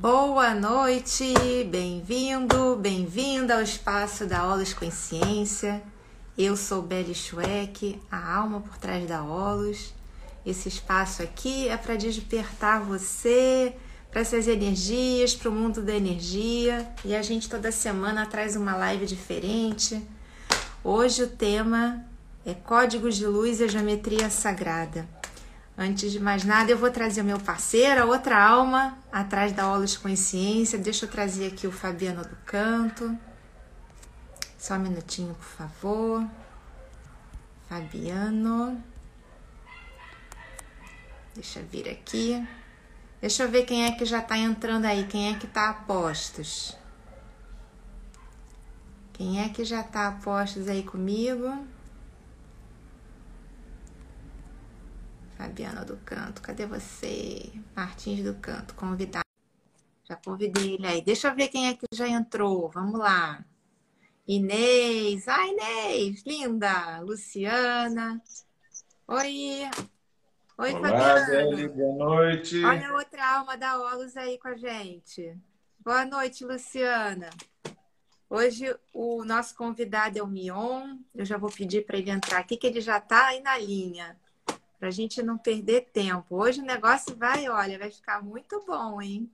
Boa noite, bem-vindo, bem-vinda ao espaço da Olos Consciência. Eu sou Beli Schweck, a alma por trás da Olos. Esse espaço aqui é para despertar você para essas energias, para o mundo da energia. E a gente toda semana traz uma live diferente. Hoje o tema é Códigos de Luz e Geometria Sagrada. Antes de mais nada, eu vou trazer o meu parceiro, a outra alma, atrás da Olos Consciência. Deixa eu trazer aqui o Fabiano do Canto. Só um minutinho, por favor. Fabiano. Deixa eu vir aqui. Deixa eu ver quem é que já está entrando aí, quem é que está a postos. Quem é que já está a postos aí comigo? Fabiana do Canto, cadê você? Martins do Canto, convidado. Já convidei ele aí. Deixa eu ver quem é que já entrou. Vamos lá. Inês. Ai, Inês, linda. Luciana. Oi. Oi, Olá, Fabiana. Beli, boa noite. Olha a outra alma da Olos aí com a gente. Boa noite, Luciana. Hoje o nosso convidado é o Mion. Eu já vou pedir para ele entrar aqui, que ele já está aí na linha, para a gente não perder tempo. Hoje o negócio vai, olha, vai ficar muito bom, hein?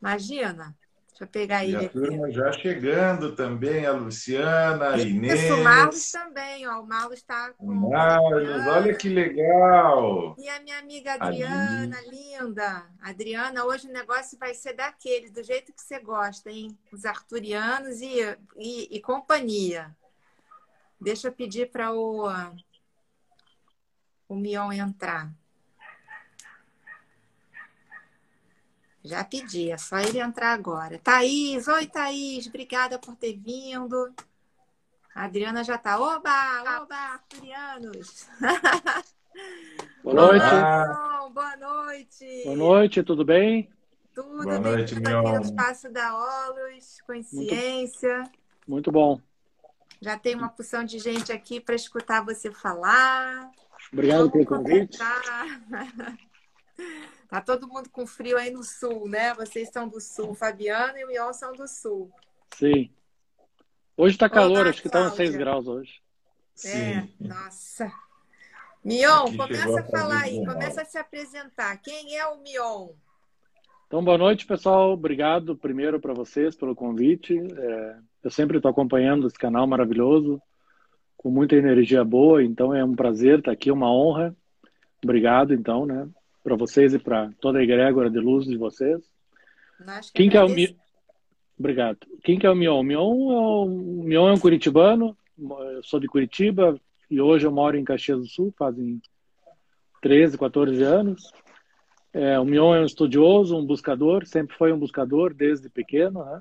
Imagina. Deixa eu pegar ele a aqui. turma já chegando também, a Luciana, a Inês, Isso, o Marlos também, ó. O Marlos está com Marlos, olha que legal. E a minha amiga Adriana, linda. Adriana, hoje o negócio vai ser daqueles, do jeito que você gosta, hein? Os arturianos e, e, e companhia. Deixa eu pedir para o, o Mion entrar. Já pedi, é só ele entrar agora. Thaís, oi Thaís, obrigada por ter vindo. A Adriana já tá. Oba, oba, arturianos. Boa noite. Olá. Boa noite. Boa noite, tudo bem? Tudo Boa noite, bem-vindo aqui no Espaço da Olos, Consciência. Muito bom. Já tem uma porção de gente aqui para escutar você falar. Obrigado pelo convite. Tá todo mundo com frio aí no sul, né? Vocês são do sul, Fabiano e o Mion são do sul. Sim. Hoje está calor, Olá, acho que está uns 6 Cláudia. graus hoje. É, Sim. nossa. Mion, Aqui começa a falar aí, começa a se apresentar. Quem é o Mion? Então, boa noite, pessoal. Obrigado primeiro para vocês pelo convite. É, eu sempre estou acompanhando esse canal maravilhoso, com muita energia boa, então é um prazer estar aqui, uma honra. Obrigado, então, né, para vocês e para toda a egrégora de luz de vocês. Nós Quem que é o. Mi... Obrigado. Quem que é o Mion? O Mion é um, o Mion é um curitibano. Eu sou de Curitiba e hoje eu moro em Caxias do Sul, fazem 13, 14 anos. É, o Mion é um estudioso, um buscador, sempre foi um buscador desde pequeno, né?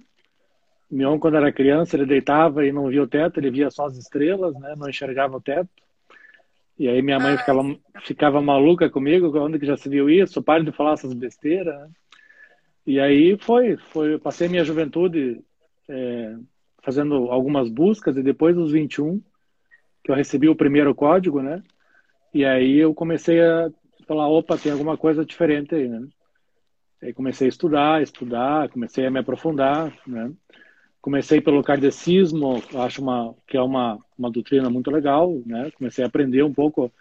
O Mion, quando era criança, ele deitava e não via o teto, ele via só as estrelas, né? Não enxergava o teto. E aí minha mãe Ai, ficava, ficava maluca comigo, onde que já se viu isso? Pare de falar essas besteiras, né? E aí foi, foi, eu passei minha juventude é, fazendo algumas buscas e depois dos 21 que eu recebi o primeiro código, né? E aí eu comecei a falar, opa, tem alguma coisa diferente aí, né? Aí comecei a estudar, estudar, comecei a me aprofundar, né? Comecei pelo kardecismo, acho uma, que é uma, uma doutrina muito legal, né? Comecei a aprender um pouco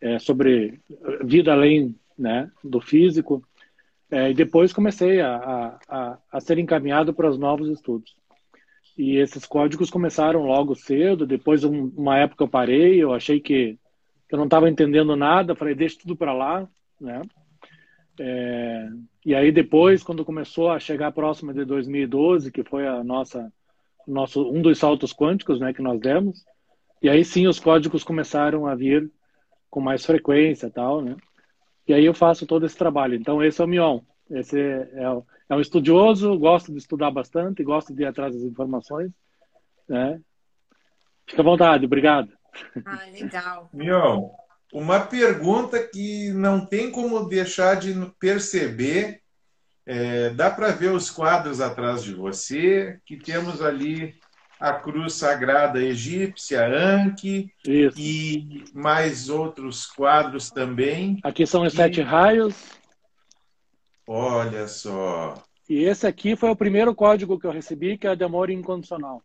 é, sobre vida além né, do físico, é, e depois comecei a, a, a, ser encaminhado para os novos estudos. E esses códigos começaram logo cedo, depois um, uma época eu parei, eu achei que eu não estava entendendo nada, falei, deixa tudo para lá, né? É, e aí depois, quando começou a chegar próximo de 2012, que foi a nossa, nosso, um dos saltos quânticos né, que nós demos, e aí sim os códigos começaram a vir com mais frequência tal, né? E aí eu faço todo esse trabalho. Então esse é o Mion. Esse é, o- é um estudioso, gosta de estudar bastante, gosta de ir atrás das informações, né? Fica à vontade, obrigado. Ah, legal. Mion, uma pergunta que não tem como deixar de perceber. é, dá para ver os quadros atrás de você, que temos ali a cruz sagrada egípcia, Anki, Isso. e mais outros quadros também. Aqui são os sete raios. Olha só. E esse aqui foi o primeiro código que eu recebi, que é de amor incondicional.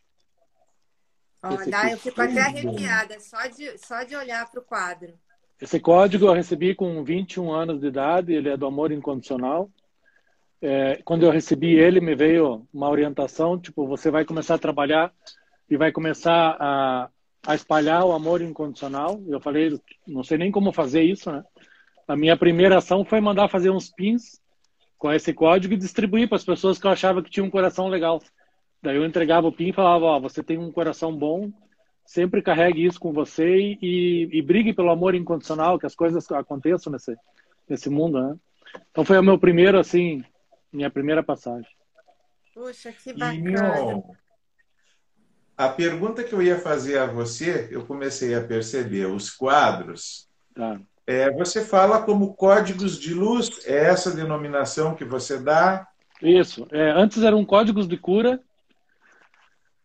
Olha, eu fico até arrepiada só de, só de olhar para o quadro. Esse código eu recebi com 21 anos de idade, ele é do amor incondicional. É, quando eu recebi ele, me veio uma orientação, tipo, você vai começar a trabalhar e vai começar a, a espalhar o amor incondicional. Eu falei, não sei nem como fazer isso, né? A minha primeira ação foi mandar fazer uns pins com esse código e distribuir para as pessoas que eu achava que tinham um coração legal. Daí eu entregava o PIN e falava, ó, você tem um coração bom, sempre carregue isso com você e, e brigue pelo amor incondicional, que as coisas aconteçam nesse, nesse mundo, né? Então foi o meu primeiro, assim, minha primeira passagem. Puxa, que bacana. E, a pergunta que eu ia fazer a você, eu comecei a perceber, os quadros. Tá. É, você fala como códigos de luz, é essa denominação que você dá? Isso. É, antes eram códigos de cura,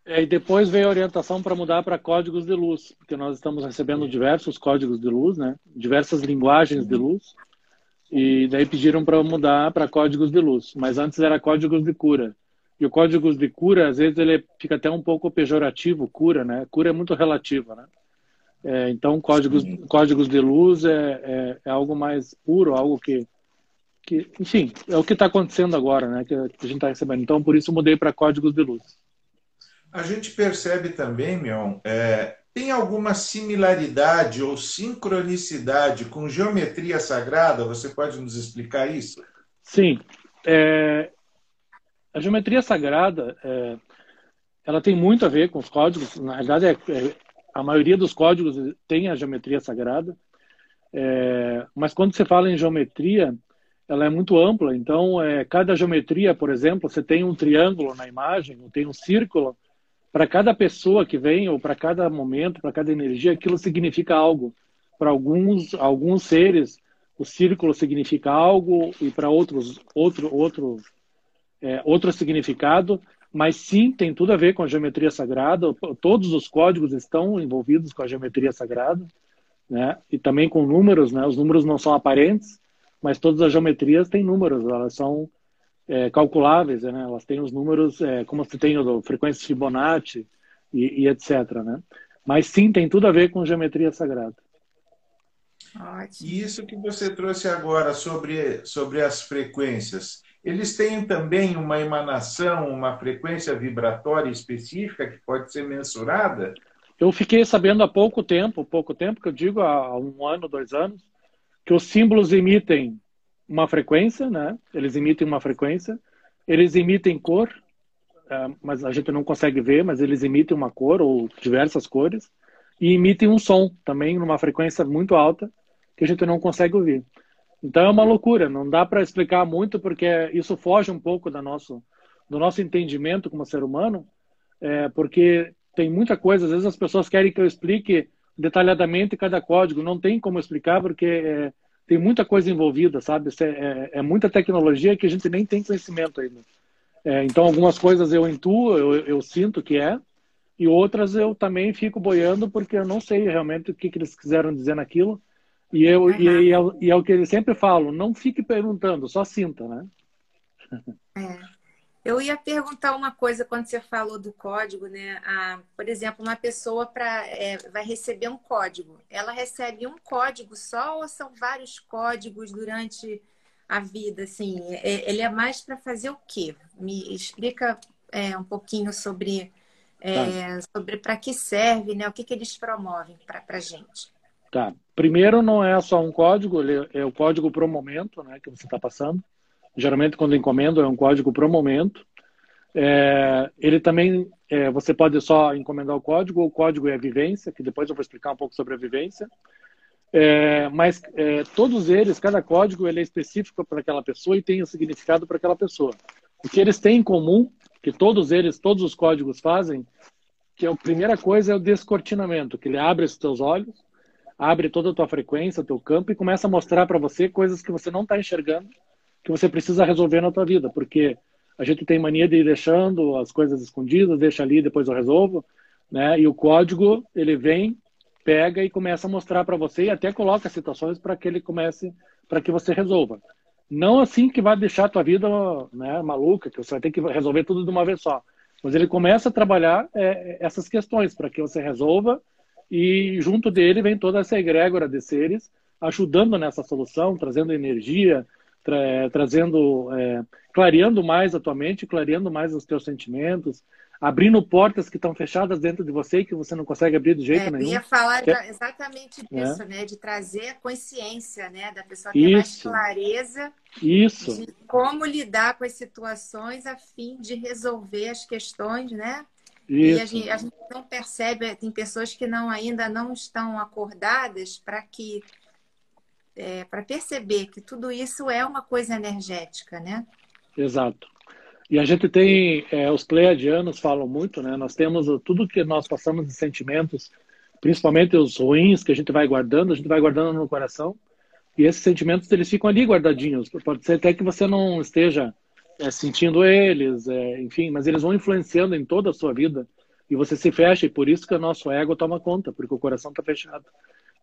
é, e depois veio a orientação para mudar para códigos de luz, porque nós estamos recebendo diversos códigos de luz, né? diversas linguagens de luz, e daí pediram para mudar para códigos de luz, mas antes era códigos de cura. E o código de cura, às vezes, ele fica até um pouco pejorativo, cura, né? Cura é muito relativa, né? É, então, códigos, códigos de luz é, é, é, algo mais puro, algo que, que enfim, é o que está acontecendo agora, né? Que, que a gente está recebendo. Então, por isso, mudei para códigos de luz. A gente percebe também, Mion, é, tem alguma similaridade ou sincronicidade com geometria sagrada? Você pode nos explicar isso? Sim. É, a geometria sagrada, é, ela tem muito a ver com os códigos. Na verdade, é, é, a maioria dos códigos tem a geometria sagrada. É, mas quando você fala em geometria, ela é muito ampla. Então, é, cada geometria, por exemplo, você tem um triângulo na imagem, ou tem um círculo. Para cada pessoa que vem, ou para cada momento, para cada energia, aquilo significa algo. Para alguns, alguns seres, o círculo significa algo, e para outros, outro, outro é, outro significado, mas sim tem tudo a ver com a geometria sagrada. Todos os códigos estão envolvidos com a geometria sagrada, né? E também com números, né? Os números não são aparentes, mas todas as geometrias têm números, elas são é, calculáveis, né? Elas têm os números, é, como você tem a frequência Fibonacci e, e, etc, né? Mas sim tem tudo a ver com geometria sagrada. E isso que você trouxe agora sobre, sobre as frequências, eles têm também uma emanação, uma frequência vibratória específica que pode ser mensurada? Eu fiquei sabendo há pouco tempo, pouco tempo, que eu digo há um ano, dois anos, que os símbolos emitem uma frequência, né? Eles emitem uma frequência, eles emitem cor, é, mas a gente não consegue ver, mas eles emitem uma cor ou diversas cores. E emitem um som também numa frequência muito alta que a gente não consegue ouvir. Então é uma loucura, não dá para explicar muito porque isso foge um pouco da nosso, do nosso entendimento como ser humano, é, porque tem muita coisa, às vezes as pessoas querem que eu explique detalhadamente cada código, não tem como explicar porque é, tem muita coisa envolvida, sabe? É, é, é, muita tecnologia que a gente nem tem conhecimento ainda. É, então algumas coisas eu intuo, eu, eu, sinto que é, e outras eu também fico boiando porque eu não sei realmente o que, que eles quiseram dizer naquilo. E, eu, uhum. e, e, é, e é o que eu sempre falo, não fique perguntando, só sinta, né? É. Eu ia perguntar uma coisa quando você falou do código, né? Ah, por exemplo, uma pessoa pra, é, vai receber um código. Ela recebe um código só ou são vários códigos durante a vida? Assim, é, ele é mais para fazer o quê? Me explica é, um pouquinho sobre, é, tá. sobre para que serve, né? O que, que eles promovem para a gente. Tá. Primeiro, não é só um código, ele é o código pro momento, né, que você está passando. Geralmente, quando encomendo, é um código pro momento. É, ele também, é, você pode só encomendar o código, o código é a vivência, que depois eu vou explicar um pouco sobre a vivência. É, mas é, todos eles, cada código, ele é específico para aquela pessoa e tem o um significado para aquela pessoa. O que eles têm em comum, que todos eles, todos os códigos fazem, que a primeira coisa é o descortinamento, que ele abre os teus olhos, abre toda a tua frequência, teu campo e começa a mostrar para você coisas que você não está enxergando, que você precisa resolver na tua vida, porque a gente tem mania de ir deixando as coisas escondidas, deixa ali, depois eu resolvo, né? E o código, ele vem, pega e começa a mostrar para você e até coloca situações para que ele comece, para que você resolva. Não assim que vai deixar a tua vida né, maluca, que você vai ter que resolver tudo de uma vez só. Mas ele começa a trabalhar é, essas questões para que você resolva e junto dele vem toda essa egrégora de seres ajudando nessa solução, trazendo energia, tra trazendo, é, clareando mais a tua mente, clareando mais os teus sentimentos, abrindo portas que estão fechadas dentro de você e que você não consegue abrir de jeito é, nenhum. Eu ia falar é, exatamente disso, é. né? De trazer a consciência, né? Da pessoa ter Isso. mais clareza Isso. de como lidar com as situações a fim de resolver as questões, né? Isso. E a gente, a gente não percebe, tem pessoas que não ainda não estão acordadas para que é, para perceber que tudo isso é uma coisa energética, né? Exato. E a gente tem, é, os pleiadianos falam muito, né? Nós temos tudo que nós passamos de sentimentos, principalmente os ruins que a gente vai guardando, a gente vai guardando no coração. E esses sentimentos, eles ficam ali guardadinhos. Pode ser até que você não esteja é, sentindo eles, é, enfim, mas eles vão influenciando em toda a sua vida. E você se fecha, e por isso que o nosso ego toma conta, porque o coração está fechado.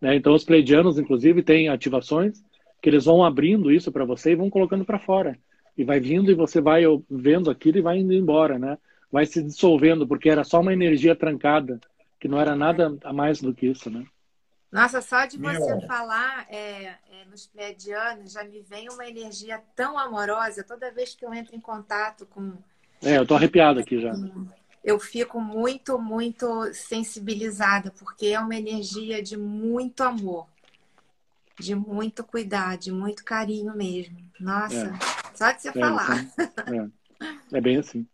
Né? Então, os pleiadianos, inclusive, têm ativações que eles vão abrindo isso para você e vão colocando para fora e vai vindo e você vai vendo aquilo e vai indo embora, né? Vai se dissolvendo, porque era só uma energia trancada, que não era nada a mais do que isso, né? Nossa, só de você Meu. falar é, é, nos pleiadianos, já me vem uma energia tão amorosa toda vez que eu entro em contato com. É, eu tô arrepiado aqui já. Eu fico muito, muito sensibilizada, porque é uma energia de muito amor de muito cuidado, de muito carinho mesmo. Nossa, é. só de você é, falar. É. é. bem assim.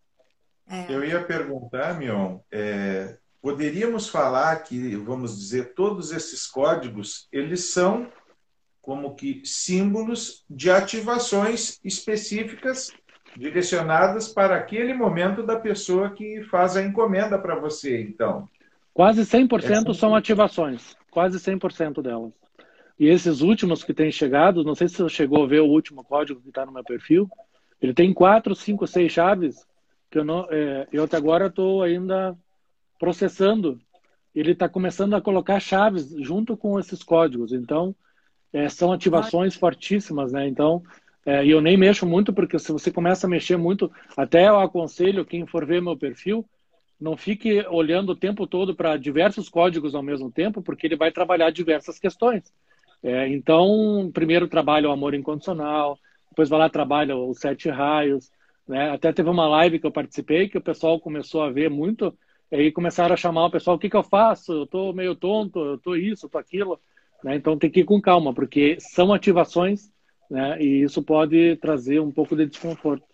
É. Eu ia perguntar, Mion, é, poderíamos falar que, vamos dizer, todos esses códigos, eles são como que símbolos de ativações específicas direcionadas para aquele momento da pessoa que faz a encomenda para você, então. Quase 100% são ativações, quase 100% delas. E esses últimos que têm chegado, não sei se você chegou a ver o último código que está no meu perfil, ele tem quatro, cinco, seis chaves que eu, não, é, eu até agora estou ainda processando. Ele está começando a colocar chaves junto com esses códigos. Então, é, são ativações fortíssimas, né? Então, é, eu nem mexo muito, porque se você começa a mexer muito, até eu aconselho quem for ver meu perfil, não fique olhando o tempo todo para diversos códigos ao mesmo tempo, porque ele vai trabalhar diversas questões. É, então, primeiro trabalha o amor incondicional, depois vai lá trabalha os sete raios. Né? Até teve uma live que eu participei que o pessoal começou a ver muito, e aí começaram a chamar o pessoal: o que, que eu faço? Eu estou meio tonto, eu estou isso, estou aquilo. Né? Então tem que ir com calma, porque são ativações né? e isso pode trazer um pouco de desconforto.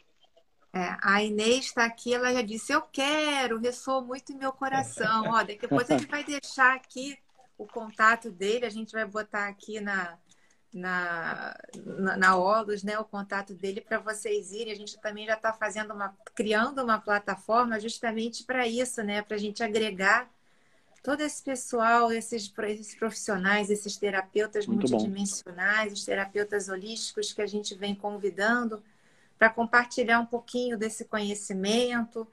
É, a Inês está aqui, ela já disse: Eu quero, ressoou muito em meu coração. Ó, depois a gente vai deixar aqui o contato dele, a gente vai botar aqui na, na, na, na né, o contato dele para vocês irem. A gente também já está fazendo uma, criando uma plataforma justamente para isso, né, para a gente agregar todo esse pessoal, esses, esses profissionais, esses terapeutas Muito multidimensionais, bom. os terapeutas holísticos que a gente vem convidando para compartilhar um pouquinho desse conhecimento,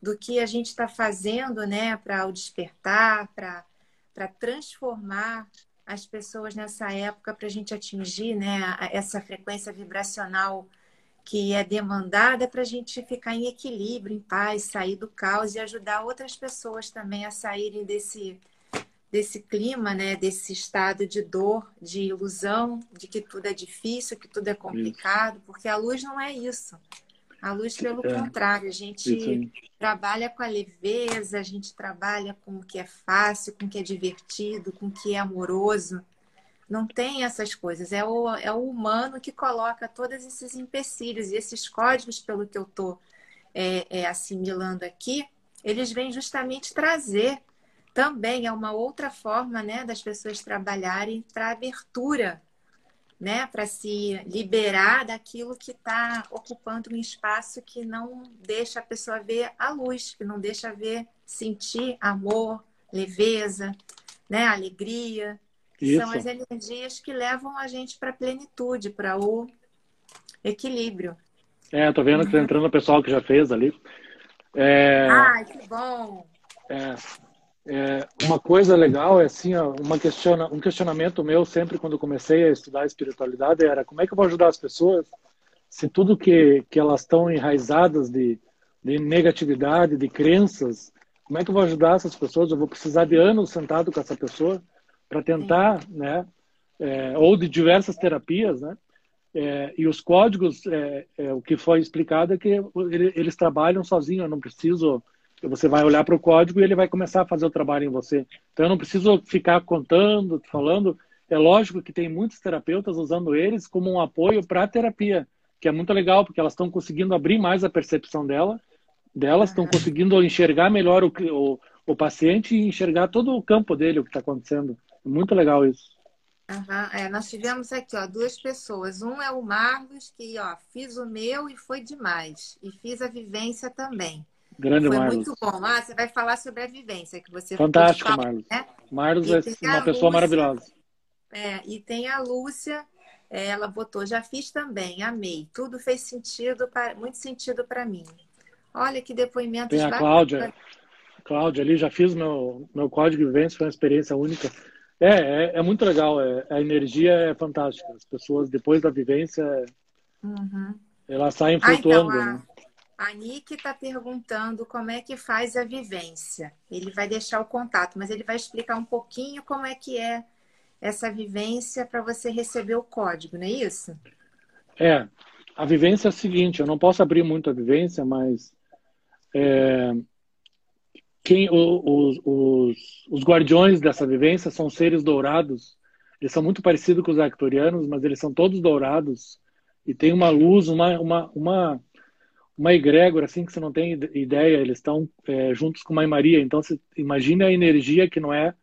do que a gente está fazendo, né, para o despertar, para transformar as pessoas nessa época para a gente atingir né, essa frequência vibracional que é demandada para a gente ficar em equilíbrio, em paz, sair do caos e ajudar outras pessoas também a saírem desse, desse clima, né, desse estado de dor, de ilusão, de que tudo é difícil, que tudo é complicado, porque a luz não é isso. A luz, pelo é. contrário, a gente trabalha com a leveza, a gente trabalha com o que é fácil, com o que é divertido, com o que é amoroso. Não tem essas coisas. É o, é o humano que coloca todos esses empecilhos e esses códigos, pelo que eu estou é, é, assimilando aqui, eles vêm justamente trazer também é uma outra forma né, das pessoas trabalharem para abertura né, para se liberar daquilo que está ocupando um espaço que não deixa a pessoa ver a luz, que não deixa ver, sentir amor, leveza, né, alegria. Isso. São as energias que levam a gente para a plenitude, para o equilíbrio. É, tô vendo que tá entrando o pessoal que já fez ali. É... Ai, que bom! É, é, uma coisa legal é assim, uma questiona, um questionamento meu sempre quando comecei a estudar espiritualidade era como é que eu vou ajudar as pessoas se tudo que, que elas estão enraizadas de, de negatividade, de crenças, como é que eu vou ajudar essas pessoas? Eu vou precisar de anos sentado com essa pessoa para tentar, Sim. né? É, ou de diversas terapias, né? É, e os códigos, é, é, o que foi explicado é que eles trabalham sozinhos. Eu não preciso. Você vai olhar para o código e ele vai começar a fazer o trabalho em você. Então eu não preciso ficar contando, falando. É lógico que tem muitos terapeutas usando eles como um apoio para a terapia, que é muito legal porque elas estão conseguindo abrir mais a percepção dela delas estão conseguindo enxergar melhor o, o, o, paciente e enxergar todo o campo dele, o que está acontecendo. Muito legal isso. Uhum. É, nós tivemos aqui ó, duas pessoas. Um é o Marlos, que ó, fiz o meu e foi demais. E fiz a vivência também. Grande foi Marlos. muito bom. Ah, você vai falar sobre a vivência que você Fantástico, falar, Marlos. Né? Marlos e é uma pessoa Lúcia, maravilhosa. É, e tem a Lúcia, ela botou, já fiz também, amei. Tudo fez sentido, muito sentido para mim. Olha que depoimento Tem a Cláudia. Cláudia ali, já fiz meu, meu código de vivência, foi uma experiência única. É, é, é muito legal, é, a energia é fantástica. As pessoas, depois da vivência, uhum. elas saem flutuando. Ah, então a, né? a Nick está perguntando como é que faz a vivência. Ele vai deixar o contato, mas ele vai explicar um pouquinho como é que é essa vivência para você receber o código, não é isso? É, a vivência é a seguinte, eu não posso abrir muito a vivência, mas é, quem, os, os, os guardiões dessa vivência são seres dourados. Eles são muito parecidos com os arcturianos, mas eles são todos dourados e tem uma luz, uma, uma, uma, uma egrégora assim que você não tem ideia. Eles estão é, juntos com Mãe Maria. Então, você imagine a energia que não é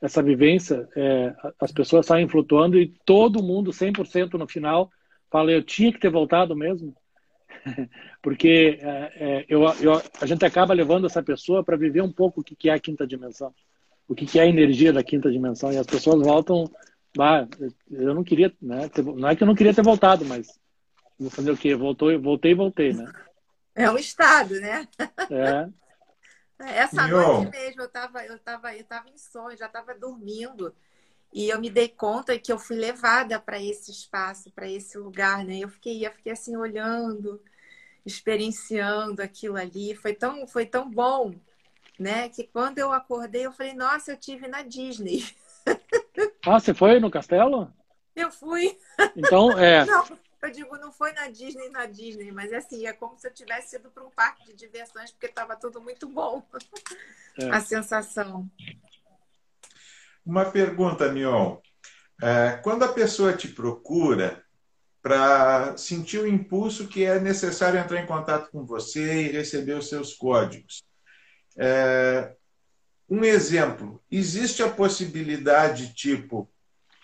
essa vivência. É, as pessoas saem flutuando e todo mundo, 100% no final, fala: Eu tinha que ter voltado mesmo. Porque é, é, eu, eu, a gente acaba levando essa pessoa para viver um pouco o que, que é a quinta dimensão, o que, que é a energia da quinta dimensão. E as pessoas voltam, bah, eu não queria, né? Não é que eu não queria ter voltado, mas vou fazer o quê? Voltou, voltei e voltei, né? É um estado, né? É. Essa noite mesmo eu estava eu tava, eu tava em sonho, já estava dormindo. E eu me dei conta que eu fui levada para esse espaço, para esse lugar, né? Eu fiquei, eu fiquei assim olhando, experienciando aquilo ali. Foi tão, foi tão bom, né? Que quando eu acordei, eu falei, nossa, eu tive na Disney. Ah, você foi no castelo? Eu fui. Então, é. Não, eu digo, não foi na Disney, na Disney, mas é assim, é como se eu tivesse ido para um parque de diversões, porque estava tudo muito bom. É. A sensação. Uma pergunta, Mion. É, quando a pessoa te procura para sentir o impulso que é necessário entrar em contato com você e receber os seus códigos, é, um exemplo, existe a possibilidade tipo,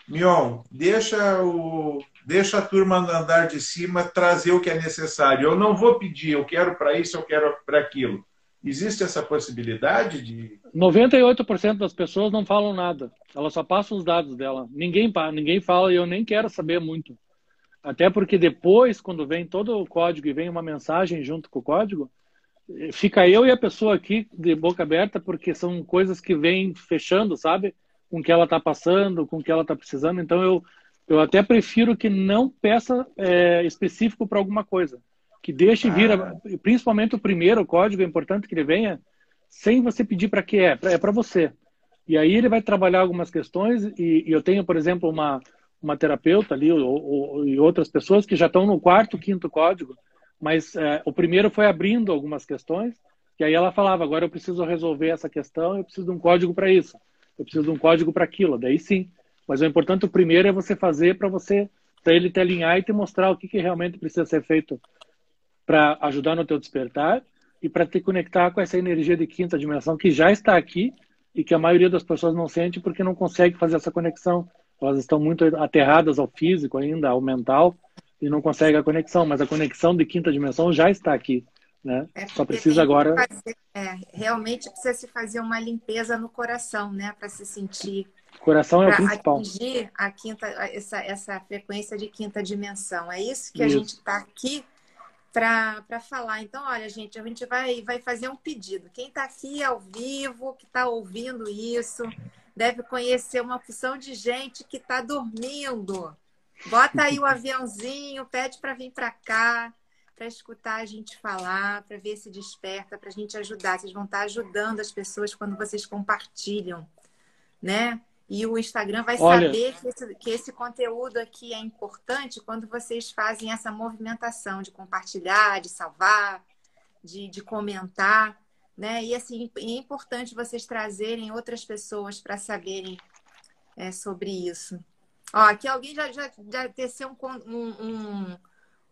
Mion, deixa, o, deixa a turma no andar de cima trazer o que é necessário. Eu não vou pedir, eu quero para isso, eu quero para aquilo. Existe essa possibilidade de. 98% das pessoas não falam nada. Elas só passam os dados dela. Ninguém, ninguém fala e eu nem quero saber muito. Até porque depois, quando vem todo o código e vem uma mensagem junto com o código, fica eu e a pessoa aqui de boca aberta, porque são coisas que vêm fechando, sabe? Com o que ela está passando, com o que ela está precisando. Então eu, eu até prefiro que não peça é, específico para alguma coisa que deixe vir, ah. principalmente o primeiro código, é importante que ele venha sem você pedir para que é, é para você. E aí ele vai trabalhar algumas questões e, e eu tenho, por exemplo, uma, uma terapeuta ali ou, ou, e outras pessoas que já estão no quarto, quinto código, mas é, o primeiro foi abrindo algumas questões e aí ela falava, agora eu preciso resolver essa questão, eu preciso de um código para isso, eu preciso de um código para aquilo, daí sim. Mas o importante, o primeiro é você fazer para você, para ele te alinhar e te mostrar o que, que realmente precisa ser feito para ajudar no teu despertar e para te conectar com essa energia de quinta dimensão que já está aqui e que a maioria das pessoas não sente porque não consegue fazer essa conexão. Elas estão muito aterradas ao físico ainda, ao mental e não conseguem a conexão, mas a conexão de quinta dimensão já está aqui. Né? É Só precisa agora. Fazer, é, realmente precisa se fazer uma limpeza no coração, né? Para se sentir. O coração é o principal. atingir a quinta, essa, essa frequência de quinta dimensão. É isso que isso. a gente está aqui para falar. Então, olha, gente, a gente vai, vai fazer um pedido. Quem está aqui ao vivo, que está ouvindo isso, deve conhecer uma opção de gente que está dormindo. Bota aí o aviãozinho, pede para vir para cá, para escutar a gente falar, para ver se desperta, para a gente ajudar. Vocês vão estar ajudando as pessoas quando vocês compartilham, né? E o Instagram vai Olha... saber que esse, que esse conteúdo aqui é importante quando vocês fazem essa movimentação de compartilhar, de salvar, de, de comentar, né? E assim, é importante vocês trazerem outras pessoas para saberem é, sobre isso. Ó, aqui alguém já, já, já teceu um, um,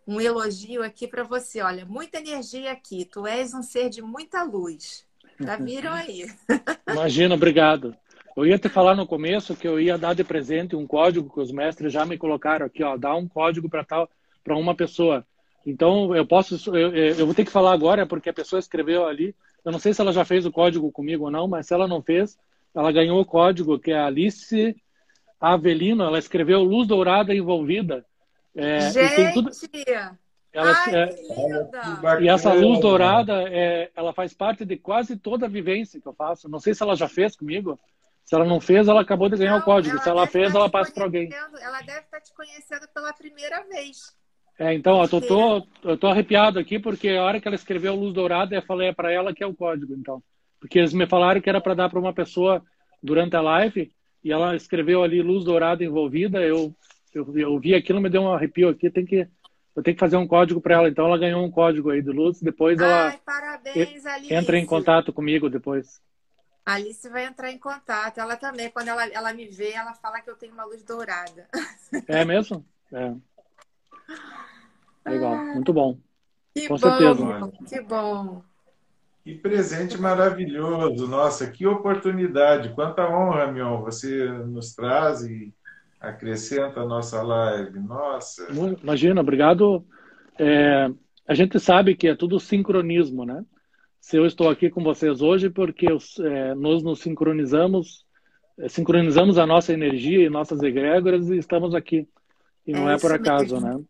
um elogio aqui para você. Olha, muita energia aqui. Tu és um ser de muita luz. Já viram aí? Imagina, obrigado. Eu ia te falar no começo que eu ia dar de presente um código que os mestres já me colocaram aqui, ó, dá um código para tal para uma pessoa. Então eu posso, eu, eu, vou ter que falar agora porque a pessoa escreveu ali. Eu não sei se ela já fez o código comigo ou não, mas se ela não fez, ela ganhou o código que é Alice Avelino. Ela escreveu Luz Dourada Envolvida. É, Gente! Tudo... Ela, Ai, é, e essa luz dourada, é, ela faz parte de quase toda a vivência que eu faço. Não sei se ela já fez comigo, se ela não fez, ela acabou de ganhar não, o código. Se ela fez, ela passa para alguém. Ela deve estar te conhecendo pela primeira vez. É, então, eu tô, tô, eu tô arrepiado aqui porque a hora que ela escreveu Luz Dourada, eu falei é para ela que é o código, então. Porque eles me falaram que era para dar para uma pessoa durante a live e ela escreveu ali Luz Dourada envolvida. Eu, eu, eu vi aquilo, me deu um arrepio aqui. Tem que, eu tenho que fazer um código para ela. Então, ela ganhou um código aí de Luz. Depois Ai, ela parabéns, entra em contato comigo depois. A Alice vai entrar em contato. Ela também, quando ela, ela me vê, ela fala que eu tenho uma luz dourada. É mesmo? É. Legal, ah, muito bom. Que Com bom, certeza. Que bom. Que presente maravilhoso. Nossa, que oportunidade. Quanta honra, Mion, você nos traz e acrescenta a nossa live. Nossa. Imagina, obrigado. É, a gente sabe que é tudo sincronismo, né? se eu estou aqui com vocês hoje porque é, nós nos sincronizamos, é, sincronizamos a nossa energia e nossas egrégoras e estamos aqui. E não é, é por acaso, mesmo. né?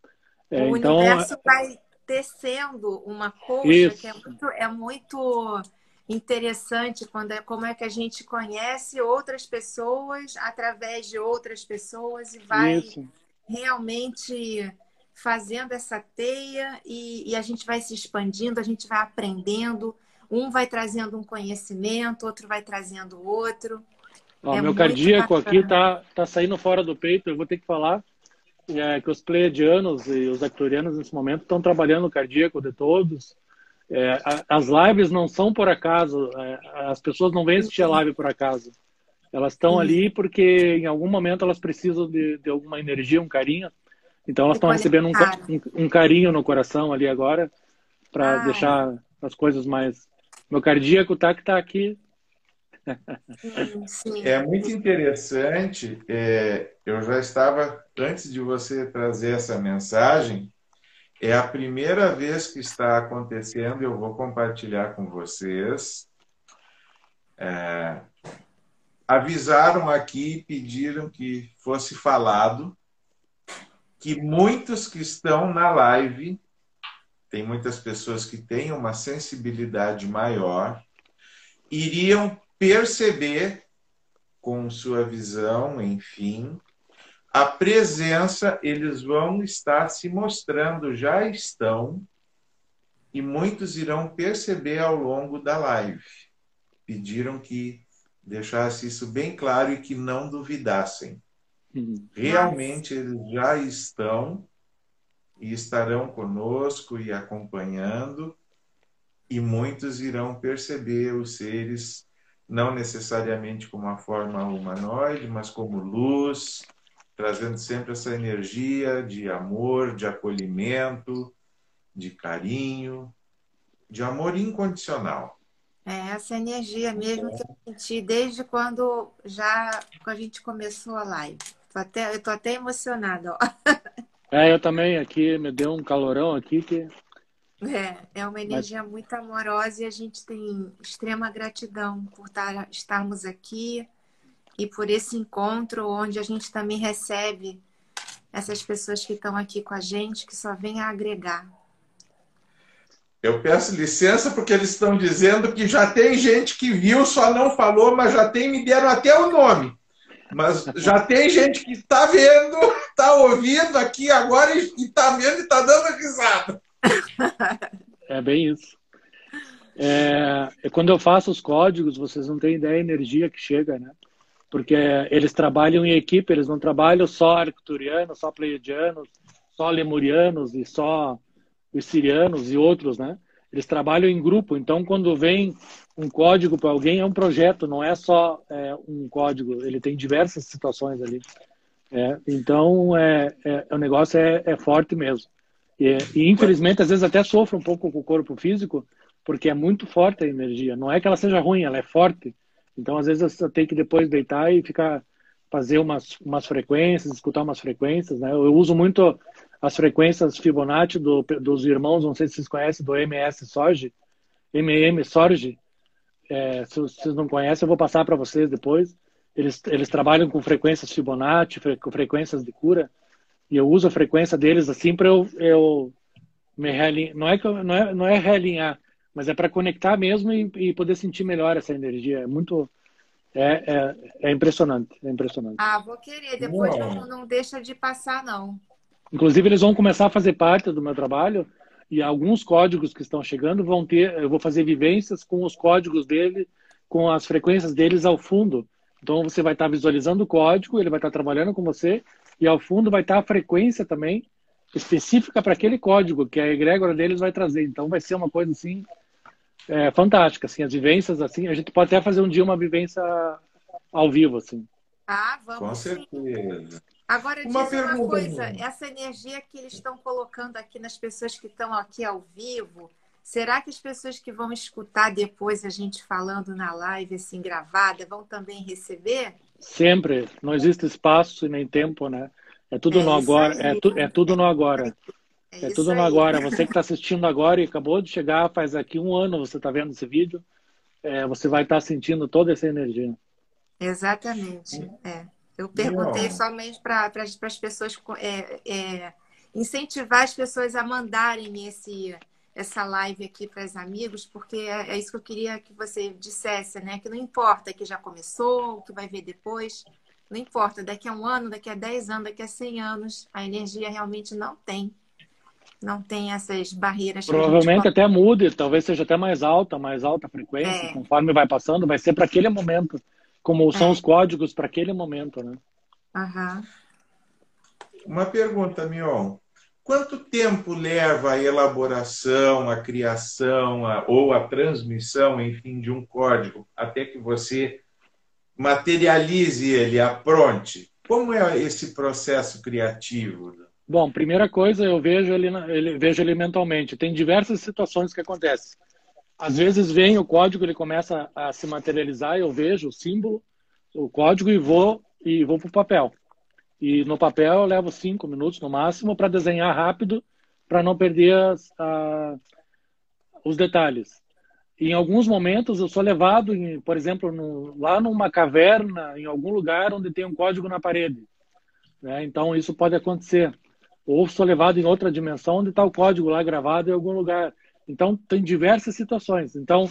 É, o então, universo vai tecendo uma coisa isso. que é muito, é muito interessante quando é como é que a gente conhece outras pessoas através de outras pessoas e vai isso. realmente fazendo essa teia e, e, a gente vai se expandindo, a gente vai aprendendo. Um vai trazendo um conhecimento, outro vai trazendo outro. Ó, é meu cardíaco bacana. aqui tá, tá saindo fora do peito, eu vou ter que falar é, que os pleiadianos e os acturianos nesse momento estão trabalhando o cardíaco de todos. É, as lives não são por acaso, é, as pessoas não vêm assistir a live por acaso. Elas estão ali porque em algum momento elas precisam de, de alguma energia, um carinho. Então elas estão recebendo um, um, um, carinho no coração ali agora para ah, deixar as coisas mais. Meu cardíaco tá que tá aqui. É muito interessante. É, eu já estava antes de você trazer essa mensagem. É a primeira vez que está acontecendo. Eu vou compartilhar com vocês. É, avisaram aqui, pediram que fosse falado que muitos que estão na live, tem muitas pessoas que têm uma sensibilidade maior, iriam perceber com sua visão, enfim, a presença, eles vão estar se mostrando, já estão, e muitos irão perceber ao longo da live. Pediram que deixasse isso bem claro e que não duvidassem. Uhum. Realmente eles já estão e estarão conosco e acompanhando, e muitos irão perceber os seres, não necessariamente com uma forma humanoide, mas como luz, trazendo sempre essa energia de amor, de acolhimento, de carinho, de amor incondicional. É essa energia mesmo que eu senti desde quando já quando a gente começou a live. Tô até, eu tô até emocionada, ó. É, eu também aqui, me deu um calorão aqui que. É, é uma energia Mas... muito amorosa e a gente tem extrema gratidão por estar, estarmos aqui e por esse encontro onde a gente também recebe essas pessoas que estão aqui com a gente, que só vêm a agregar. Eu peço licença porque eles estão dizendo que já tem gente que viu, só não falou, mas já tem, me deram até o nome. Mas já tem gente que está vendo, está ouvindo aqui agora e está vendo e está dando risada. É bem isso. É, quando eu faço os códigos, vocês não têm ideia da energia que chega, né? Porque eles trabalham em equipe, eles não trabalham só arcturianos, só pleiadianos, só lemurianos e só os sirianos e outros, né? Eles trabalham em grupo, então quando vem um código para alguém é um projeto, não é só é, um código, ele tem diversas situações ali. É, então é, é, o negócio é, é forte mesmo. E, e, infelizmente às vezes até sofre um pouco com o corpo físico, porque é muito forte a energia. Não é que ela seja ruim, ela é forte. Então às vezes você tem que depois deitar e ficar fazer umas, umas frequências, escutar umas frequências. Né? Eu uso muito as frequências Fibonacci do, dos irmãos, não sei se vocês conhecem, do MS Sorge, MM Sorge. É, se vocês não conhecem, eu vou passar para vocês depois. Eles, eles trabalham com frequências Fibonacci, com frequências de cura, e eu uso a frequência deles assim para eu, eu me realinhar. Não é, não, é, não é realinhar, mas é para conectar mesmo e, e poder sentir melhor essa energia. É muito, é, é, é, impressionante, é impressionante. Ah, vou querer. Depois não, não deixa de passar, não. Inclusive, eles vão começar a fazer parte do meu trabalho e alguns códigos que estão chegando vão ter. Eu vou fazer vivências com os códigos dele, com as frequências deles ao fundo. Então, você vai estar visualizando o código, ele vai estar trabalhando com você e ao fundo vai estar a frequência também específica para aquele código que a egrégora deles vai trazer. Então, vai ser uma coisa assim é, fantástica, assim, as vivências assim. A gente pode até fazer um dia uma vivência ao vivo, assim. Ah, vamos. Com certeza. Agora, uma diz uma coisa, essa energia que eles estão colocando aqui nas pessoas que estão aqui ao vivo, será que as pessoas que vão escutar depois a gente falando na live, assim, gravada, vão também receber? Sempre. Não existe espaço e nem tempo, né? É tudo é no agora. É, tu, é, tudo no agora. É, é tudo no agora. Você que está assistindo agora e acabou de chegar, faz aqui um ano você está vendo esse vídeo, é, você vai estar tá sentindo toda essa energia. Exatamente. É. Eu perguntei somente para as pessoas é, é, incentivar as pessoas a mandarem esse, essa live aqui para os amigos, porque é, é, isso que eu queria que você dissesse, né? Que não importa que já começou, o que vai ver depois, não importa, daqui a um ano, daqui a dez anos, daqui a cem anos, a energia realmente não tem. Não tem essas barreiras. Provavelmente até mude, talvez seja até mais alta, mais alta frequência, é. conforme vai passando, vai ser para aquele momento como são é. os códigos para aquele momento, né? Uhum. Uma pergunta, Mion. Quanto tempo leva a elaboração, a criação a, ou a transmissão, enfim, de um código até que você materialize ele, apronte? Como é esse processo criativo? Bom, primeira coisa, eu vejo ele, ele, vejo ele mentalmente. Tem diversas situações que acontecem. Às vezes vem o código, ele começa a se materializar, eu vejo o símbolo, o código e vou e vou para o papel. E no papel eu levo cinco minutos no máximo para desenhar rápido, para não perder as, a, os detalhes. E em alguns momentos eu sou levado, em, por exemplo, no, lá numa caverna, em algum lugar onde tem um código na parede. Né? Então isso pode acontecer. Ou sou levado em outra dimensão onde está o código lá gravado em algum lugar. Então, tem diversas situações. Então,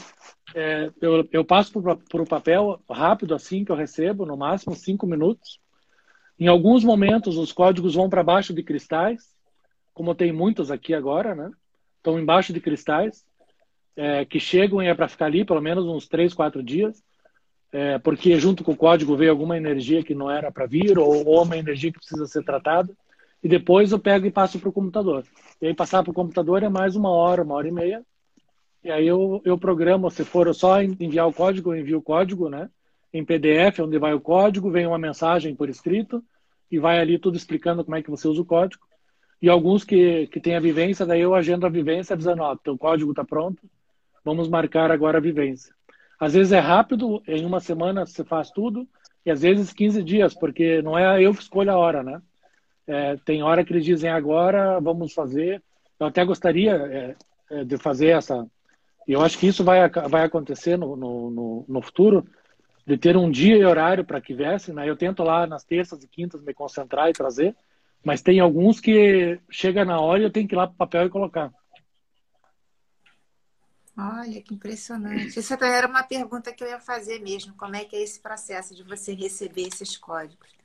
é, eu, eu passo para o papel rápido, assim que eu recebo, no máximo cinco minutos. Em alguns momentos, os códigos vão para baixo de cristais, como tem muitos aqui agora, né? Estão embaixo de cristais, é, que chegam e é para ficar ali pelo menos uns três, quatro dias, é, porque junto com o código veio alguma energia que não era para vir, ou, ou uma energia que precisa ser tratada e depois eu pego e passo para o computador. E aí passar para o computador é mais uma hora, uma hora e meia. E aí eu, eu programo, se for só enviar o código, eu envio o código, né? Em PDF, onde vai o código, vem uma mensagem por escrito e vai ali tudo explicando como é que você usa o código. E alguns que, que têm a vivência, daí eu agendo a vivência dizendo, ó, teu código está pronto, vamos marcar agora a vivência. Às vezes é rápido, em uma semana você faz tudo, e às vezes 15 dias, porque não é eu que escolho a hora, né? É, tem hora que eles dizem agora vamos fazer. Eu até gostaria é, é de fazer essa. Eu acho que isso vai, vai acontecer no, no, no futuro, de ter um dia e horário para que viesse. Né? Eu tento lá nas terças e quintas me concentrar e trazer, mas tem alguns que chega na hora e eu tenho que ir lá para o papel e colocar. Olha, que impressionante. Isso era uma pergunta que eu ia fazer mesmo. Como é que é esse processo de você receber esses códigos?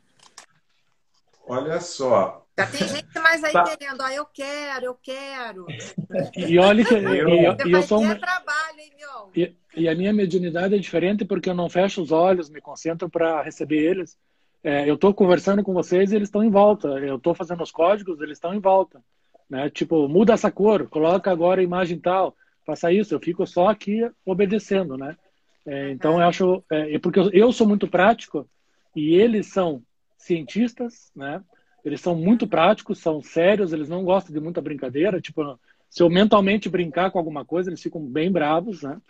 Olha só. Já tem gente mais aí tá. querendo, ó, eu quero, eu quero. E olha que eu, eu, eu sou um... trabalho, hein, e, e, a minha mediunidade é diferente porque eu não fecho os olhos, me concentro para receber eles. É, eu estou conversando com vocês e eles estão em volta. Eu estou fazendo os códigos, eles estão em volta. Né? Tipo, muda essa cor, coloca agora a imagem tal, faça isso. Eu fico só aqui obedecendo, né? É, então eu acho, é, porque eu, eu sou muito prático e eles são cientistas, né? Eles são muito práticos, são sérios, eles não gostam de muita brincadeira. Tipo, se eu mentalmente brincar com alguma coisa, eles ficam bem bravos, né?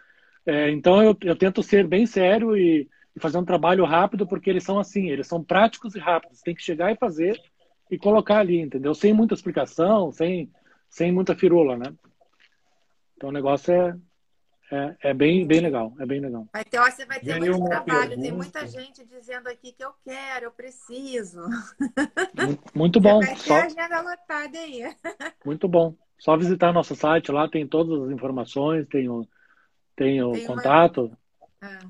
É, então eu, eu tento ser bem sério e, e, fazer um trabalho rápido, porque eles são assim, eles são práticos e rápidos. Tem que chegar e fazer e colocar ali, entendeu? Sem muita explicação, sem, sem muita firula, né? Então o negócio é, é, é, bem, bem legal, é bem legal. Vai ter, você vai ter muito trabalho, pergunta. tem muita gente dizendo aqui que eu quero, eu preciso. Muito bom. Você vai ter Só... a agenda lotada aí. Muito bom. Só visitar nosso site, lá tem todas as informações, tem o, tem o tem contato. Uma... Ah,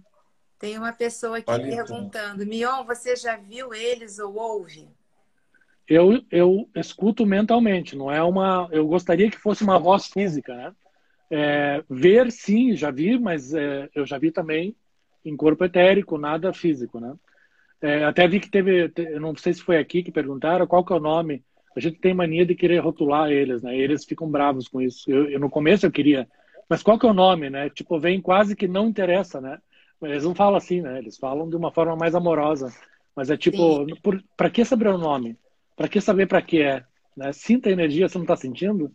tem uma pessoa aqui Olha perguntando, então. Mion, você já viu eles ou ouve? Eu, eu escuto mentalmente, não é uma. Eu gostaria que fosse uma voz física, né? É, ver, sim, já vi, mas é, eu já vi também em corpo etérico, nada físico, né? É, até vi que teve, não sei se foi aqui que perguntaram qual que é o nome. A gente tem mania de querer rotular eles, né? Eles ficam bravos com isso. Eu, eu no começo eu queria, mas qual que é o nome, né? Tipo, vem quase que não interessa, né? Eles não falam assim, né? Eles falam de uma forma mais amorosa. Mas é tipo, para que saber o nome? Para que saber para que é? Né? Sinta a energia, você não está sentindo?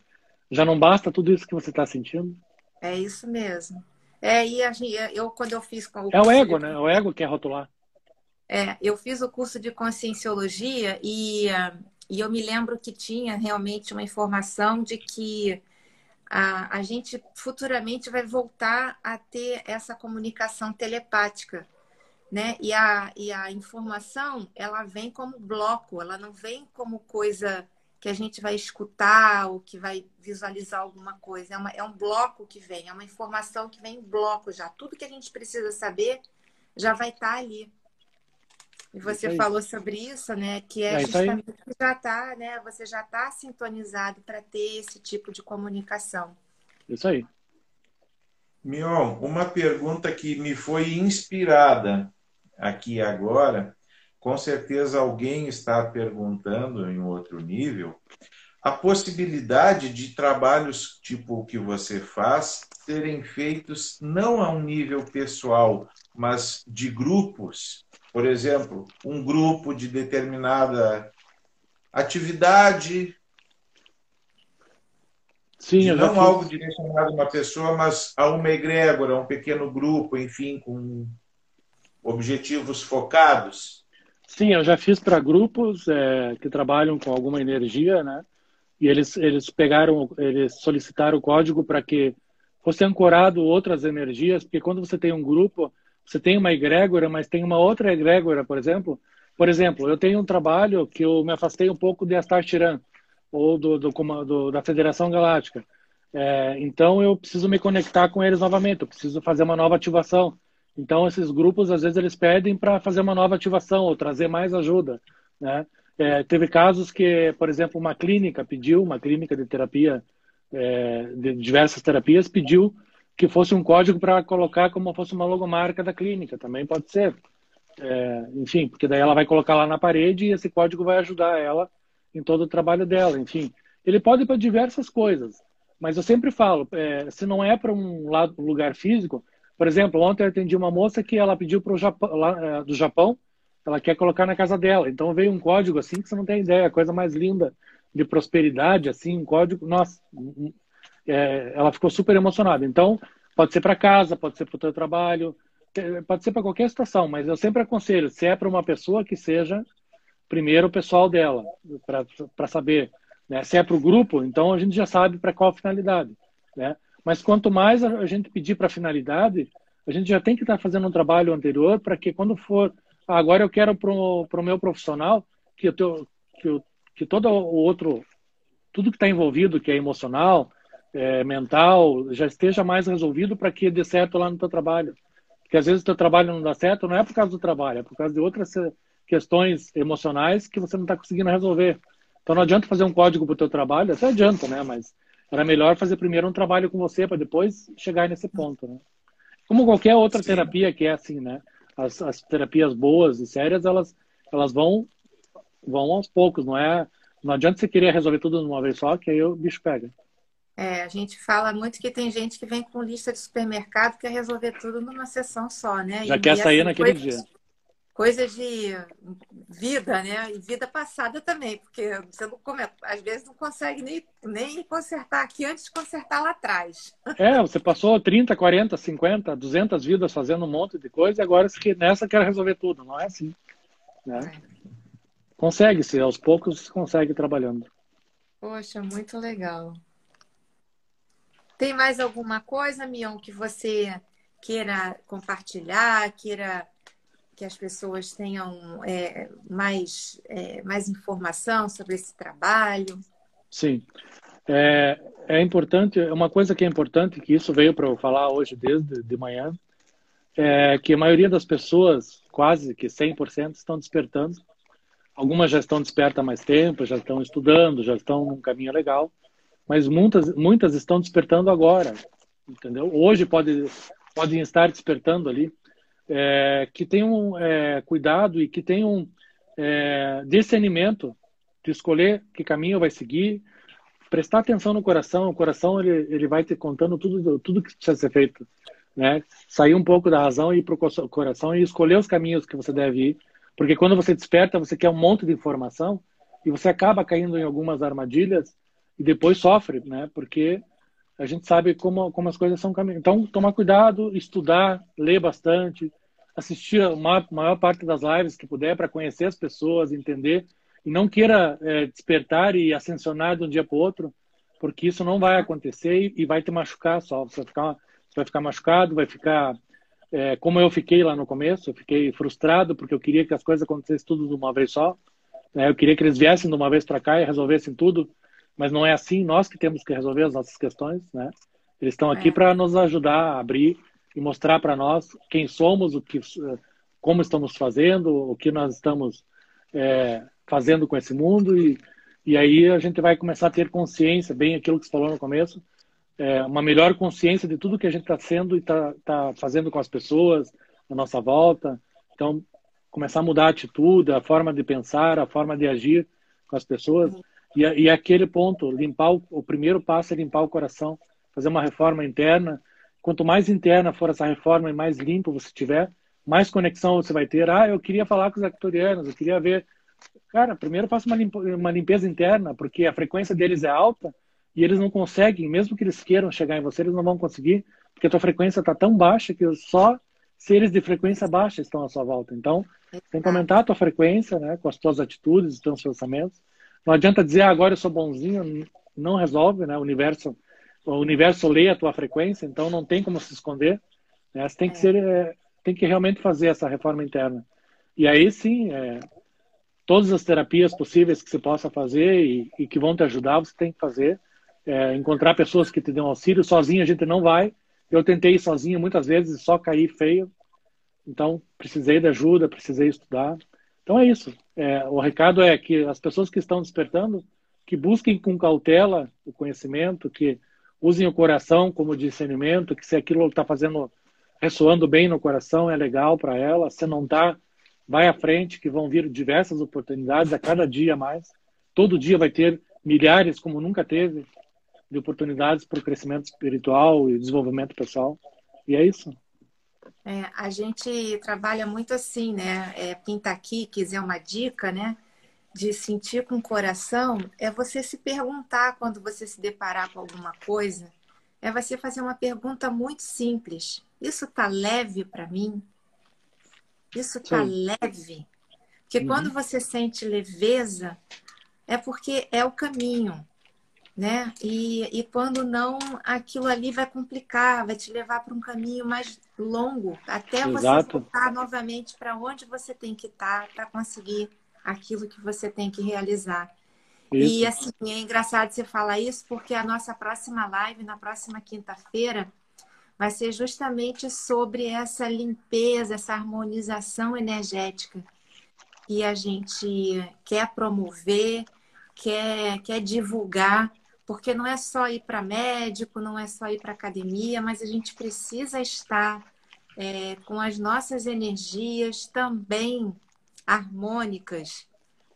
Já não basta tudo isso que você está sentindo? É isso mesmo. É, e a gente, eu, quando eu fiz. O é o ego, de... né? O ego que é rotular. É, eu fiz o curso de conscienciologia e, e eu me lembro que tinha realmente uma informação de que a, a gente futuramente vai voltar a ter essa comunicação telepática. Né? E, a, e a informação, ela vem como bloco, ela não vem como coisa que a gente vai escutar ou que vai visualizar alguma coisa. É, uma, é um bloco que vem, é uma informação que vem em bloco já. Tudo que a gente precisa saber já vai estar tá ali. E você falou sobre isso, né? Que é, é justamente que já tá, né? Você já está sintonizado para ter esse tipo de comunicação. Isso aí. Mion, uma pergunta que me foi inspirada aqui agora com certeza alguém está perguntando em outro nível a possibilidade de trabalhos tipo o que você faz serem feitos não a um nível pessoal, mas de grupos. Por exemplo, um grupo de determinada atividade. Sim, não fiz... algo direcionado a uma pessoa, mas a uma egrégora, a um pequeno grupo, enfim, com objetivos focados. Sim, eu já fiz para grupos é, que trabalham com alguma energia, né? E eles, eles pegaram, eles solicitaram o código para que fosse ancorado outras energias, porque quando você tem um grupo, você tem uma egrégora, mas tem uma outra egrégora, por exemplo. Por exemplo, eu tenho um trabalho que eu me afastei um pouco de Astar Tiran, ou do, do, do, da Federação Galáctica. É, então eu preciso me conectar com eles novamente, eu preciso fazer uma nova ativação. Então, esses grupos, às vezes, eles pedem para fazer uma nova ativação ou trazer mais ajuda. Né? É, teve casos que, por exemplo, uma clínica pediu, uma clínica de terapia, é, de diversas terapias, pediu que fosse um código para colocar como fosse uma logomarca da clínica. Também pode ser. É, enfim, porque daí ela vai colocar lá na parede e esse código vai ajudar ela em todo o trabalho dela. Enfim, ele pode para diversas coisas. Mas eu sempre falo, é, se não é para um lugar físico, por exemplo, ontem eu atendi uma moça que ela pediu pro Japão, lá, é, do Japão, ela quer colocar na casa dela. Então veio um código assim que você não tem ideia, a coisa mais linda de prosperidade, assim, um código. Nossa, é, ela ficou super emocionada. Então pode ser para casa, pode ser para o teu trabalho, pode ser para qualquer situação, mas eu sempre aconselho, se é para uma pessoa que seja primeiro o pessoal dela, para saber. Né? Se é para o grupo, então a gente já sabe para qual finalidade. Né? Mas quanto mais a gente pedir para finalidade, a gente já tem que estar tá fazendo um trabalho anterior para que quando for, ah, agora eu quero para o meu profissional que, eu tenho, que, eu, que todo o outro, tudo que está envolvido, que é emocional, é, mental já esteja mais resolvido para que dê certo lá no teu trabalho. Porque às vezes o teu trabalho não dá certo, não é por causa do trabalho, é por causa de outras eh, questões emocionais que você não está conseguindo resolver. Então não adianta fazer um código para o teu trabalho, até adianta, né? Mas era melhor fazer primeiro um trabalho com você para depois chegar nesse ponto, né? Como qualquer outra Sim. terapia que é assim, né? As, as terapias boas e sérias, elas, elas vão, vão aos poucos, não é? Não adianta você querer resolver tudo de uma vez só, que aí o bicho pega. É, a gente fala muito que tem gente que vem com lista de supermercado que quer resolver tudo numa sessão só, né? Já e, quer sair assim, naquele coisas, dia. Coisas de vida, né? E vida passada também, porque você não come, às vezes não consegue nem, nem consertar aqui antes de consertar lá atrás. É, você passou 30, 40, 50, 200 vidas fazendo um monte de coisa e agora nessa quer resolver tudo. Não é assim. Né? É. Consegue-se, aos poucos se consegue trabalhando. Poxa, muito legal. Tem mais alguma coisa, Mion, que você queira compartilhar, queira que as pessoas tenham é, mais, é, mais informação sobre esse trabalho? Sim. É, é importante, uma coisa que é importante, que isso veio para eu falar hoje desde de manhã, é que a maioria das pessoas, quase que 100%, estão despertando. Algumas já estão despertas há mais tempo, já estão estudando, já estão num caminho legal mas muitas, muitas estão despertando agora, entendeu? Hoje pode, podem estar despertando ali, é, que tenham é, cuidado e que tenham é, discernimento de escolher que caminho vai seguir, prestar atenção no coração, o coração ele, ele vai te contando tudo, tudo que precisa ser feito, né? Sair um pouco da razão e ir para o coração e escolher os caminhos que você deve ir, porque quando você desperta, você quer um monte de informação e você acaba caindo em algumas armadilhas e depois sofre, né? Porque a gente sabe como, como as coisas são caminhando. Então, tomar cuidado, estudar, ler bastante, assistir a maior, parte das lives que puder para conhecer as pessoas, entender e não queira é, despertar e ascensionar de um dia para o outro, porque isso não vai acontecer e, e vai te machucar só. Você vai ficar, você vai ficar machucado, vai ficar é, como eu fiquei lá no começo, eu fiquei frustrado porque eu queria que as coisas acontecessem tudo de uma vez só. Né? Eu queria que eles viessem de uma vez para cá e resolvessem tudo mas não é assim, nós que temos que resolver as nossas questões, né? Eles estão aqui é. para nos ajudar a abrir e mostrar para nós quem somos, o que, como estamos fazendo, o que nós estamos é, fazendo com esse mundo e, e aí a gente vai começar a ter consciência, bem aquilo que você falou no começo, é, uma melhor consciência de tudo que a gente está sendo e está tá fazendo com as pessoas à nossa volta. Então, começar a mudar a atitude, a forma de pensar, a forma de agir com as pessoas. E, e aquele ponto, limpar o, o primeiro passo é limpar o coração, fazer uma reforma interna. Quanto mais interna for essa reforma e mais limpo você tiver, mais conexão você vai ter. Ah, eu queria falar com os actuarianos, eu queria ver. Cara, primeiro faça uma, limpa, uma limpeza interna, porque a frequência deles é alta e eles não conseguem, mesmo que eles queiram chegar em você, eles não vão conseguir, porque a tua frequência está tão baixa que só seres de frequência baixa estão à sua volta. Então, tem que aumentar a tua frequência, né, com as tuas atitudes, os teus pensamentos, não adianta dizer ah, agora eu sou bonzinho, não resolve, né? O universo, o universo lê a tua frequência, então não tem como se esconder. Né? Você tem que é. ser, é, tem que realmente fazer essa reforma interna. E aí sim, é, todas as terapias possíveis que você possa fazer e, e que vão te ajudar, você tem que fazer. É, encontrar pessoas que te dêem auxílio. Sozinho a gente não vai. Eu tentei ir sozinho muitas vezes, só caí feio. Então, precisei de ajuda, precisei estudar. Então é isso. É, o recado é que as pessoas que estão despertando, que busquem com cautela o conhecimento, que usem o coração como discernimento, que se aquilo está fazendo ressoando bem no coração é legal para ela. Se não está, vai à frente, que vão vir diversas oportunidades a cada dia mais. Todo dia vai ter milhares, como nunca teve, de oportunidades para o crescimento espiritual e desenvolvimento pessoal. E é isso. É, a gente trabalha muito assim, né? É, quem está aqui quiser uma dica, né? De sentir com o coração, é você se perguntar quando você se deparar com alguma coisa, é você fazer uma pergunta muito simples. Isso está leve para mim? Isso está leve? Porque uhum. quando você sente leveza, é porque é o caminho né? E, e quando não, aquilo ali vai complicar, vai te levar para um caminho mais longo, até Exato. você voltar novamente para onde você tem que estar tá para conseguir aquilo que você tem que realizar. Isso. E assim, é engraçado você falar isso, porque a nossa próxima live, na próxima quinta-feira, vai ser justamente sobre essa limpeza, essa harmonização energética que a gente quer promover, quer, quer divulgar, porque não é só ir para médico, não é só ir para academia, mas a gente precisa estar é, com as nossas energias também harmônicas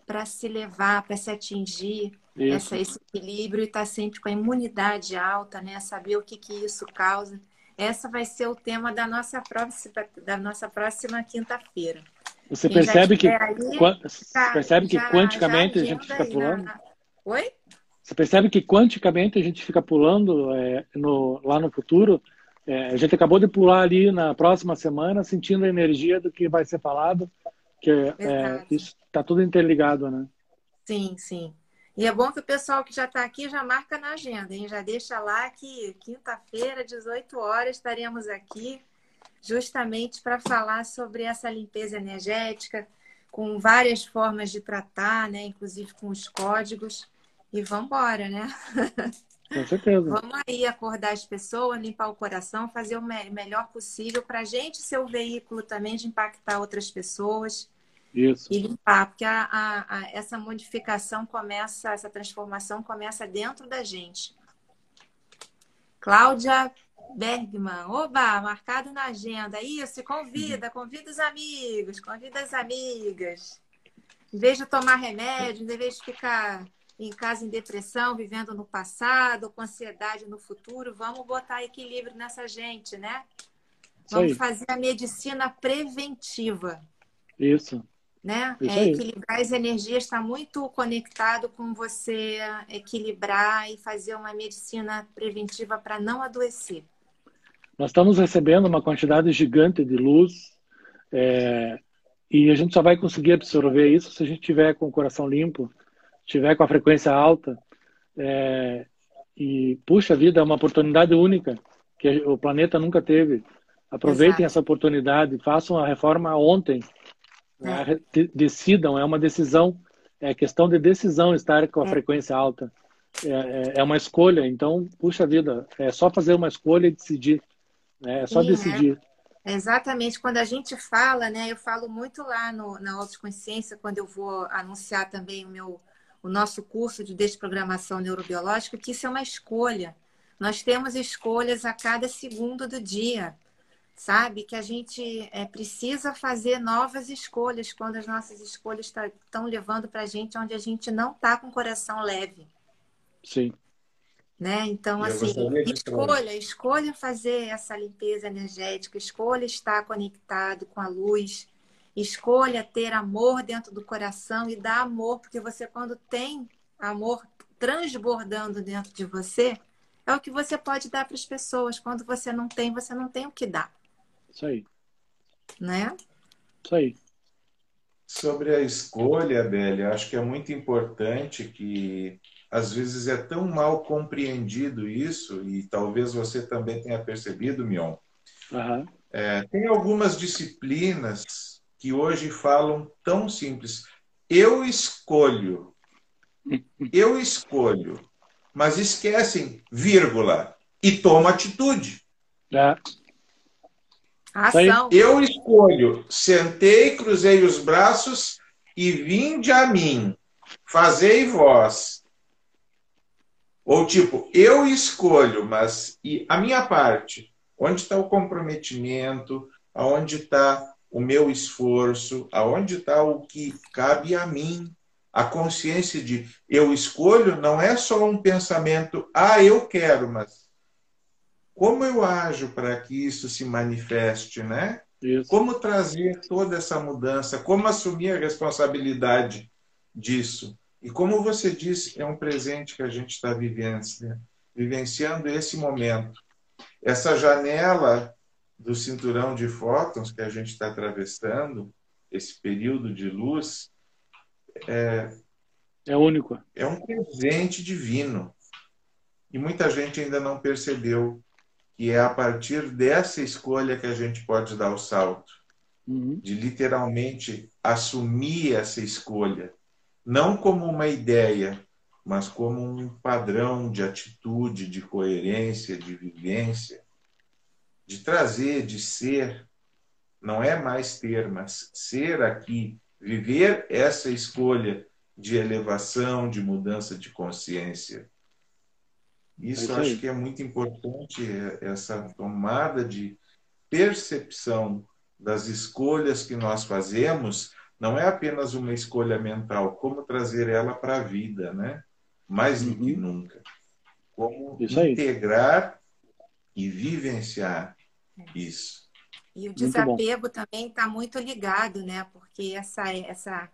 para se levar, para se atingir essa, esse equilíbrio e estar tá sempre com a imunidade alta, né? Saber o que, que isso causa. Essa vai ser o tema da nossa próxima, da nossa próxima quinta-feira. Você percebe que, aí, já, percebe que já, quanticamente já a gente fica pulando? Na... Oi? Você percebe que quanticamente a gente fica pulando é, no, lá no futuro? É, a gente acabou de pular ali na próxima semana, sentindo a energia do que vai ser falado, que é, isso está tudo interligado, né? Sim, sim. E é bom que o pessoal que já está aqui já marca na agenda, hein? Já deixa lá que quinta-feira, 18 horas, estaremos aqui justamente para falar sobre essa limpeza energética, com várias formas de tratar, né? Inclusive com os códigos. E vamos embora, né? Com certeza. Vamos aí acordar as pessoas, limpar o coração, fazer o me melhor possível para a gente ser o veículo também de impactar outras pessoas. Isso. E limpar, porque a, a, a, essa modificação começa, essa transformação começa dentro da gente. Cláudia Bergman, oba, marcado na agenda. Isso, convida, convida os amigos, convida as amigas. Em vez de tomar remédio, em vez de ficar em casa em depressão, vivendo no passado, com ansiedade no futuro, vamos botar equilíbrio nessa gente, né? Vamos fazer a medicina preventiva. Isso né? É, equilibrar as energias está muito conectado com você equilibrar e fazer uma medicina preventiva para não adoecer. Nós estamos recebendo uma quantidade gigante de luz é, e a gente só vai conseguir absorver isso se a gente tiver com o coração limpo, tiver com a frequência alta. É, e puxa vida, é uma oportunidade única que o planeta nunca teve. Aproveitem Exato. essa oportunidade, façam a reforma ontem é. Decidam, é uma decisão, é questão de decisão estar com a é. frequência alta. É, é, é uma escolha, então, puxa vida, é só fazer uma escolha e decidir. Né? É só Sim, decidir. É. Exatamente, quando a gente fala, né? Eu falo muito lá no, na autoconsciência, quando eu vou anunciar também o meu o nosso curso de desprogramação neurobiológica, que isso é uma escolha. Nós temos escolhas a cada segundo do dia sabe? Que a gente é, precisa fazer novas escolhas quando as nossas escolhas estão tá, levando para a gente onde a gente não está com o coração leve. Sim. Né? Então, assim, escolha, escolha fazer essa limpeza energética, escolha estar conectado com a luz, escolha ter amor dentro do coração e dar amor, porque você, quando tem amor transbordando dentro de você, é o que você pode dar para as pessoas. Quando você não tem, você não tem o que dar. Isso aí. Né? Isso aí. Sobre a escolha, Bélia, acho que é muito importante que às vezes é tão mal compreendido isso, e talvez você também tenha percebido, Mion. Uhum. É, tem algumas disciplinas que hoje falam tão simples. Eu escolho. Eu escolho. Mas esquecem, vírgula, e toma atitude. É. Ação. Eu escolho, sentei, cruzei os braços e vinde a mim, fazei vós. Ou tipo, eu escolho, mas e a minha parte? Onde está o comprometimento? Aonde está o meu esforço? Aonde está o que cabe a mim? A consciência de eu escolho não é só um pensamento, ah, eu quero, mas como eu ajo para que isso se manifeste, né? Isso. Como trazer toda essa mudança, como assumir a responsabilidade disso. E como você disse, é um presente que a gente está vivenciando, vivenciando esse momento. Essa janela do cinturão de fótons que a gente está atravessando, esse período de luz, é, é único. É um presente divino. E muita gente ainda não percebeu que é a partir dessa escolha que a gente pode dar o salto. Uhum. De literalmente assumir essa escolha. Não como uma ideia, mas como um padrão de atitude, de coerência, de vivência, de trazer, de ser. Não é mais ter, mas ser aqui, viver essa escolha de elevação, de mudança de consciência. Isso é acho que é muito importante, essa tomada de percepção das escolhas que nós fazemos, não é apenas uma escolha mental, como trazer ela para a vida, né? Mais do que uhum. nunca. Como integrar e vivenciar isso. E o desapego também está muito ligado, né? Porque essa, essa,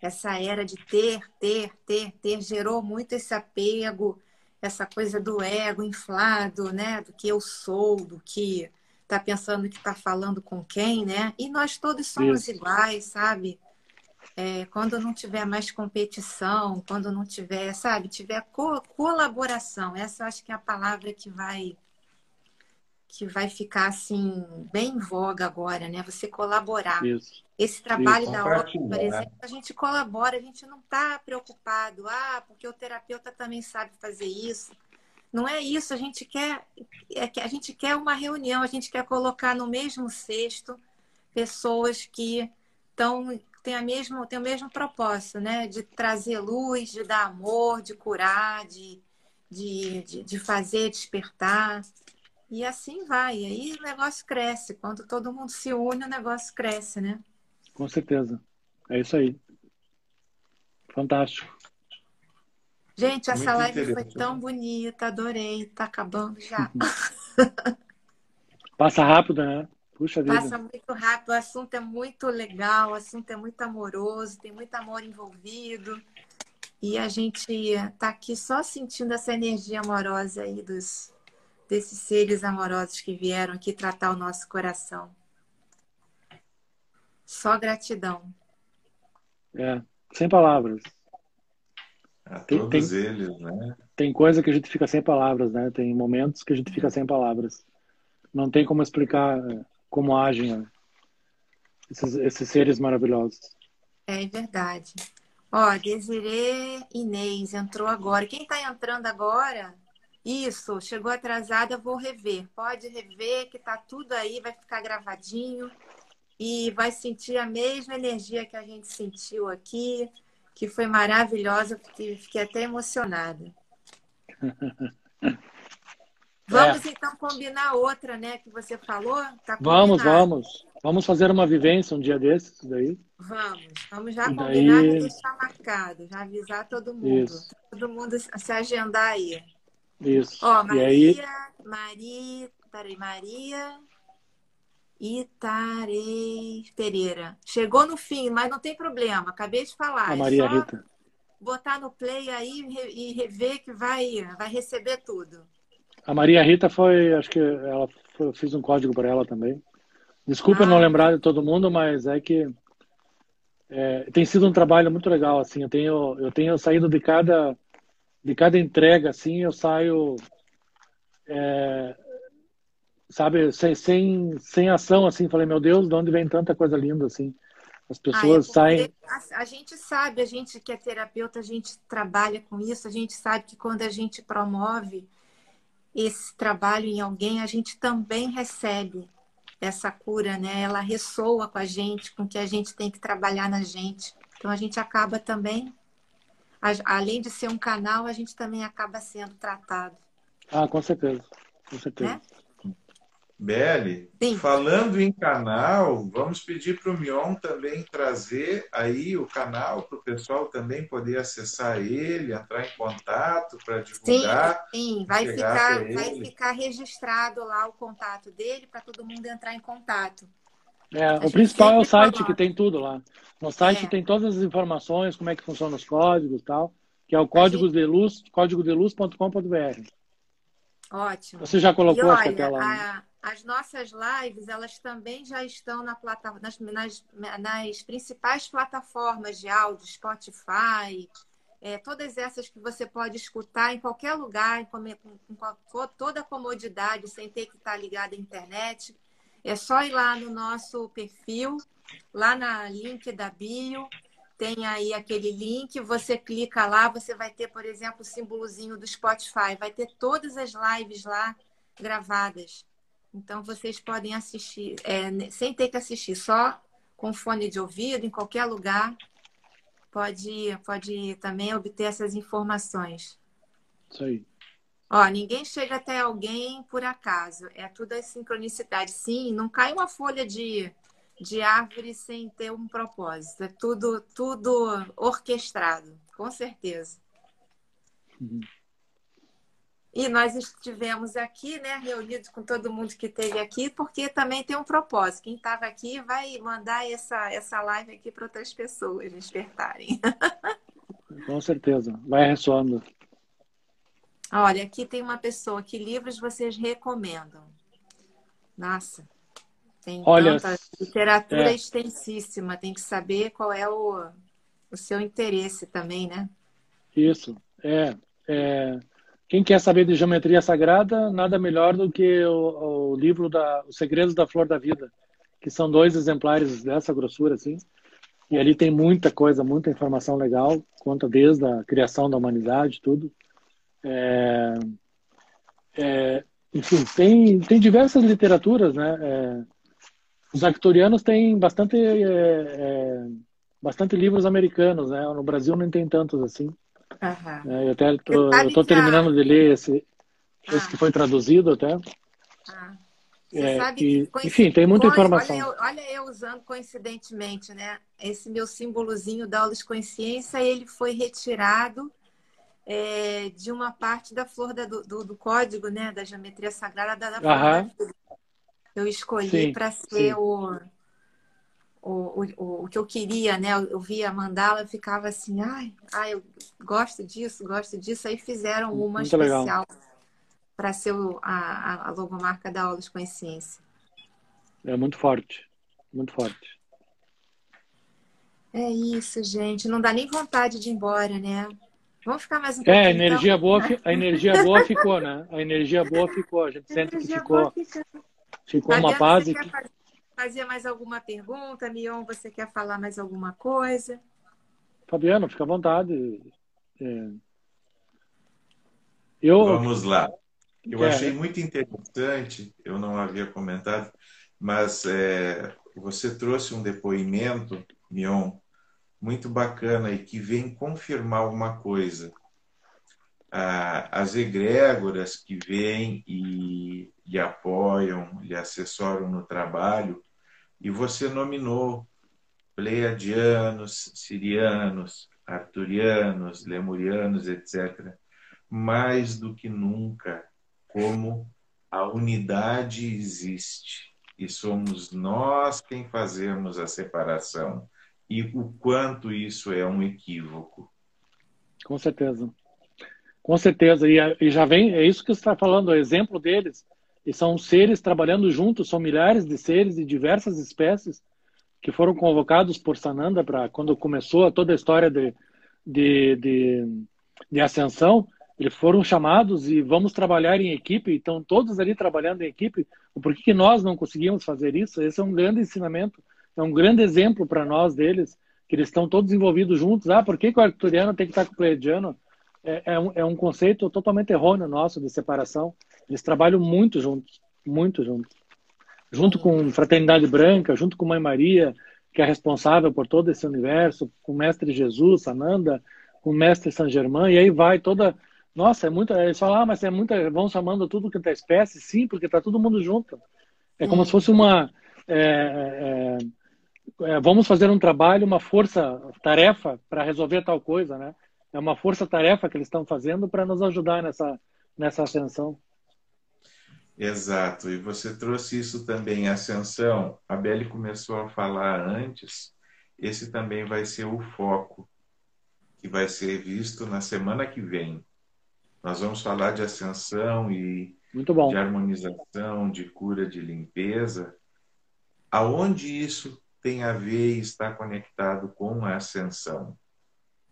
essa era de ter, ter, ter, ter gerou muito esse apego, essa coisa do ego inflado, né? Do que eu sou, do que está pensando que está falando com quem, né? E nós todos somos Isso. iguais, sabe? É, quando não tiver mais competição, quando não tiver, sabe, tiver co colaboração, essa acho que é a palavra que vai que vai ficar assim bem em voga agora, né? Você colaborar. Isso. Esse trabalho Isso, da obra, por exemplo, a gente colabora, a gente não está preocupado, ah, porque o terapeuta também sabe fazer isso. Não é isso, a gente quer é a gente quer uma reunião, a gente quer colocar no mesmo cesto pessoas que estão têm a mesmo tem o mesmo propósito, né? De trazer luz, de dar amor, de curar, de, de, de, de fazer despertar. E assim vai. E aí o negócio cresce. Quando todo mundo se une, o negócio cresce, né? Com certeza. É isso aí. Fantástico. Gente, essa Muito live foi tão bonita, adorei. Tá acabando já. Passa rápido, né? Puxa vida. Passa muito rápido, o assunto é muito legal, o assunto é muito amoroso, tem muito amor envolvido. E a gente tá aqui só sentindo essa energia amorosa aí dos desses seres amorosos que vieram aqui tratar o nosso coração. Só gratidão. É, sem palavras. A todos tem, eles, né? Tem coisa que a gente fica sem palavras, né? Tem momentos que a gente fica sem palavras. Não tem como explicar como agem né? esses, esses seres maravilhosos. É verdade. Ó, Desirê Inês entrou agora. Quem está entrando agora? Isso, chegou atrasada, vou rever. Pode rever, que tá tudo aí, vai ficar gravadinho e vai sentir a mesma energia que a gente sentiu aqui que foi maravilhosa, porque fiquei até emocionada. Vamos é. então combinar outra, né, que você falou? Tá vamos, vamos. Vamos fazer uma vivência um dia desses daí. Vamos, vamos já combinar daí... e deixar marcado, já avisar todo mundo. Isso. Todo mundo se agendar aí. Isso. Ó, Maria, aí... Maria, peraí, Maria Itarei Pereira. Chegou no fim, mas não tem problema. Acabei de falar. A é Maria é Rita. Botar no play aí e rever que vai, vai receber tudo. A Maria Rita foi, acho que ela foi, eu fiz um código para ela também. Desculpa ah, não lembrar de todo mundo, mas é que é, tem sido um trabalho muito legal assim. Eu tenho eu tenho saído de cada de cada entrega assim, eu saio é, sabe, sem, sem, sem ação, assim, falei, meu Deus, de onde vem tanta coisa linda, assim? As pessoas ah, é saem. A, a, gente sabe, a gente que é terapeuta, a gente trabalha com isso, a gente sabe que quando a gente promove esse trabalho em alguém, a gente também recebe essa cura, né? Ela ressoa com a gente, com o que a gente tem que trabalhar na gente. Então a gente acaba também, além de ser um canal, a gente também acaba sendo tratado. Ah, com certeza. Com certeza. Né? Beli, falando em canal, vamos pedir para o Mion também trazer aí o canal para o pessoal também poder acessar ele, entrar em contato para divulgar. Sim, sim. Vai, ficar, vai ficar registrado lá o contato dele para todo mundo entrar em contato. É, o principal é o site coloca. que tem tudo lá. No site é. tem todas as informações, como é que funcionam os códigos e tal, que é o código gente... de luz, códigodeluz.com.br. Ótimo. Você já colocou e olha, aquela. A as nossas lives, elas também já estão na plata, nas, nas, nas principais plataformas de áudio, Spotify, é, todas essas que você pode escutar em qualquer lugar, com, com, com toda a comodidade, sem ter que estar ligado à internet. É só ir lá no nosso perfil, lá na link da bio, tem aí aquele link, você clica lá, você vai ter, por exemplo, o símbolozinho do Spotify, vai ter todas as lives lá gravadas. Então vocês podem assistir, é, sem ter que assistir, só com fone de ouvido, em qualquer lugar, pode, pode também obter essas informações. Isso aí. Ó, ninguém chega até alguém por acaso. É tudo a sincronicidade. Sim, não cai uma folha de, de árvore sem ter um propósito. É tudo, tudo orquestrado, com certeza. Uhum. E nós estivemos aqui, né, reunidos com todo mundo que esteve aqui, porque também tem um propósito. Quem estava aqui vai mandar essa, essa live aqui para outras pessoas despertarem. Com certeza, vai ressoando. Olha, aqui tem uma pessoa. Que livros vocês recomendam? Nossa, tem Olha, tanta literatura é. extensíssima. Tem que saber qual é o, o seu interesse também, né? Isso. É, é, Quem quer saber de geometria sagrada, nada melhor do que o, o livro da Os Segredos da Flor da Vida, que são dois exemplares dessa grossura, assim. E ali tem muita coisa, muita informação legal, conta desde a criação da humanidade, tudo. É, é, enfim, tem, tem diversas literaturas, né? É, os arcturianos têm bastante, é, é, bastante livros americanos, né? No Brasil não tem tantos assim. Uhum. eu até tô, eu tô terminando de ler esse, ah. esse que foi traduzido até. Ah. É, e, enfim, tem muita informação. Olha eu, olha eu, usando coincidentemente, né? Esse meu símbolozinho da aula de consciência, ele foi retirado é, de uma parte da flor da, do, do, código, né, da geometria sagrada da, da Eu escolhi para ser o, o, o, o que eu queria, né? Eu, eu via a mandala, eu ficava assim, ai, ai, eu gosto disso, gosto disso. Aí fizeram uma Muito especial para ser o, a, a logomarca da Aulas Consciência. É muito forte, muito forte. É isso, gente. Não dá nem vontade de ir embora, né? Vamos ficar mais um pouquinho. É, a energia, então. boa, a energia boa ficou, né? A energia boa ficou. A gente sente que ficou, ficou uma base. Você quer fazer mais alguma pergunta? Mion, você quer falar mais alguma coisa? Fabiano, fica à vontade. É... Eu... Vamos lá. Eu é. achei muito interessante, eu não havia comentado, mas é, você trouxe um depoimento, Mion, muito bacana e que vem confirmar uma coisa. as egrégoras que vêm e lhe apoiam, lhe assessoram no trabalho, e você nominou pleiadianos, sirianos, arturianos, lemurianos, etc., mais do que nunca, como a unidade existe e somos nós quem fazemos a separação e o quanto isso é um equívoco. Com certeza. Com certeza. E, e já vem, é isso que você está falando, o exemplo deles. E são seres trabalhando juntos, são milhares de seres de diversas espécies que foram convocados por Sananda para quando começou toda a história de, de, de, de ascensão. Eles foram chamados e vamos trabalhar em equipe, estão todos ali trabalhando em equipe. Por que, que nós não conseguimos fazer isso? Esse é um grande ensinamento é um grande exemplo para nós deles, que eles estão todos envolvidos juntos. Ah, por que, que o arcturiano tem que estar com o pleiadiano? É, é, um, é um conceito totalmente errôneo nosso de separação. Eles trabalham muito juntos, muito juntos. Junto com Fraternidade Branca, junto com Mãe Maria, que é responsável por todo esse universo, com o Mestre Jesus, Sananda, com o Mestre San Germain, e aí vai toda. Nossa, é muita. Eles falam, ah, mas é muita. Vão chamando tudo que é espécie, sim, porque está todo mundo junto. É como hum. se fosse uma. É, é, é, vamos fazer um trabalho, uma força-tarefa para resolver tal coisa, né? É uma força-tarefa que eles estão fazendo para nos ajudar nessa, nessa ascensão. Exato, e você trouxe isso também, ascensão. A Beli começou a falar antes, esse também vai ser o foco que vai ser visto na semana que vem. Nós vamos falar de ascensão e de harmonização, de cura, de limpeza. Aonde isso tem a ver e está conectado com a ascensão.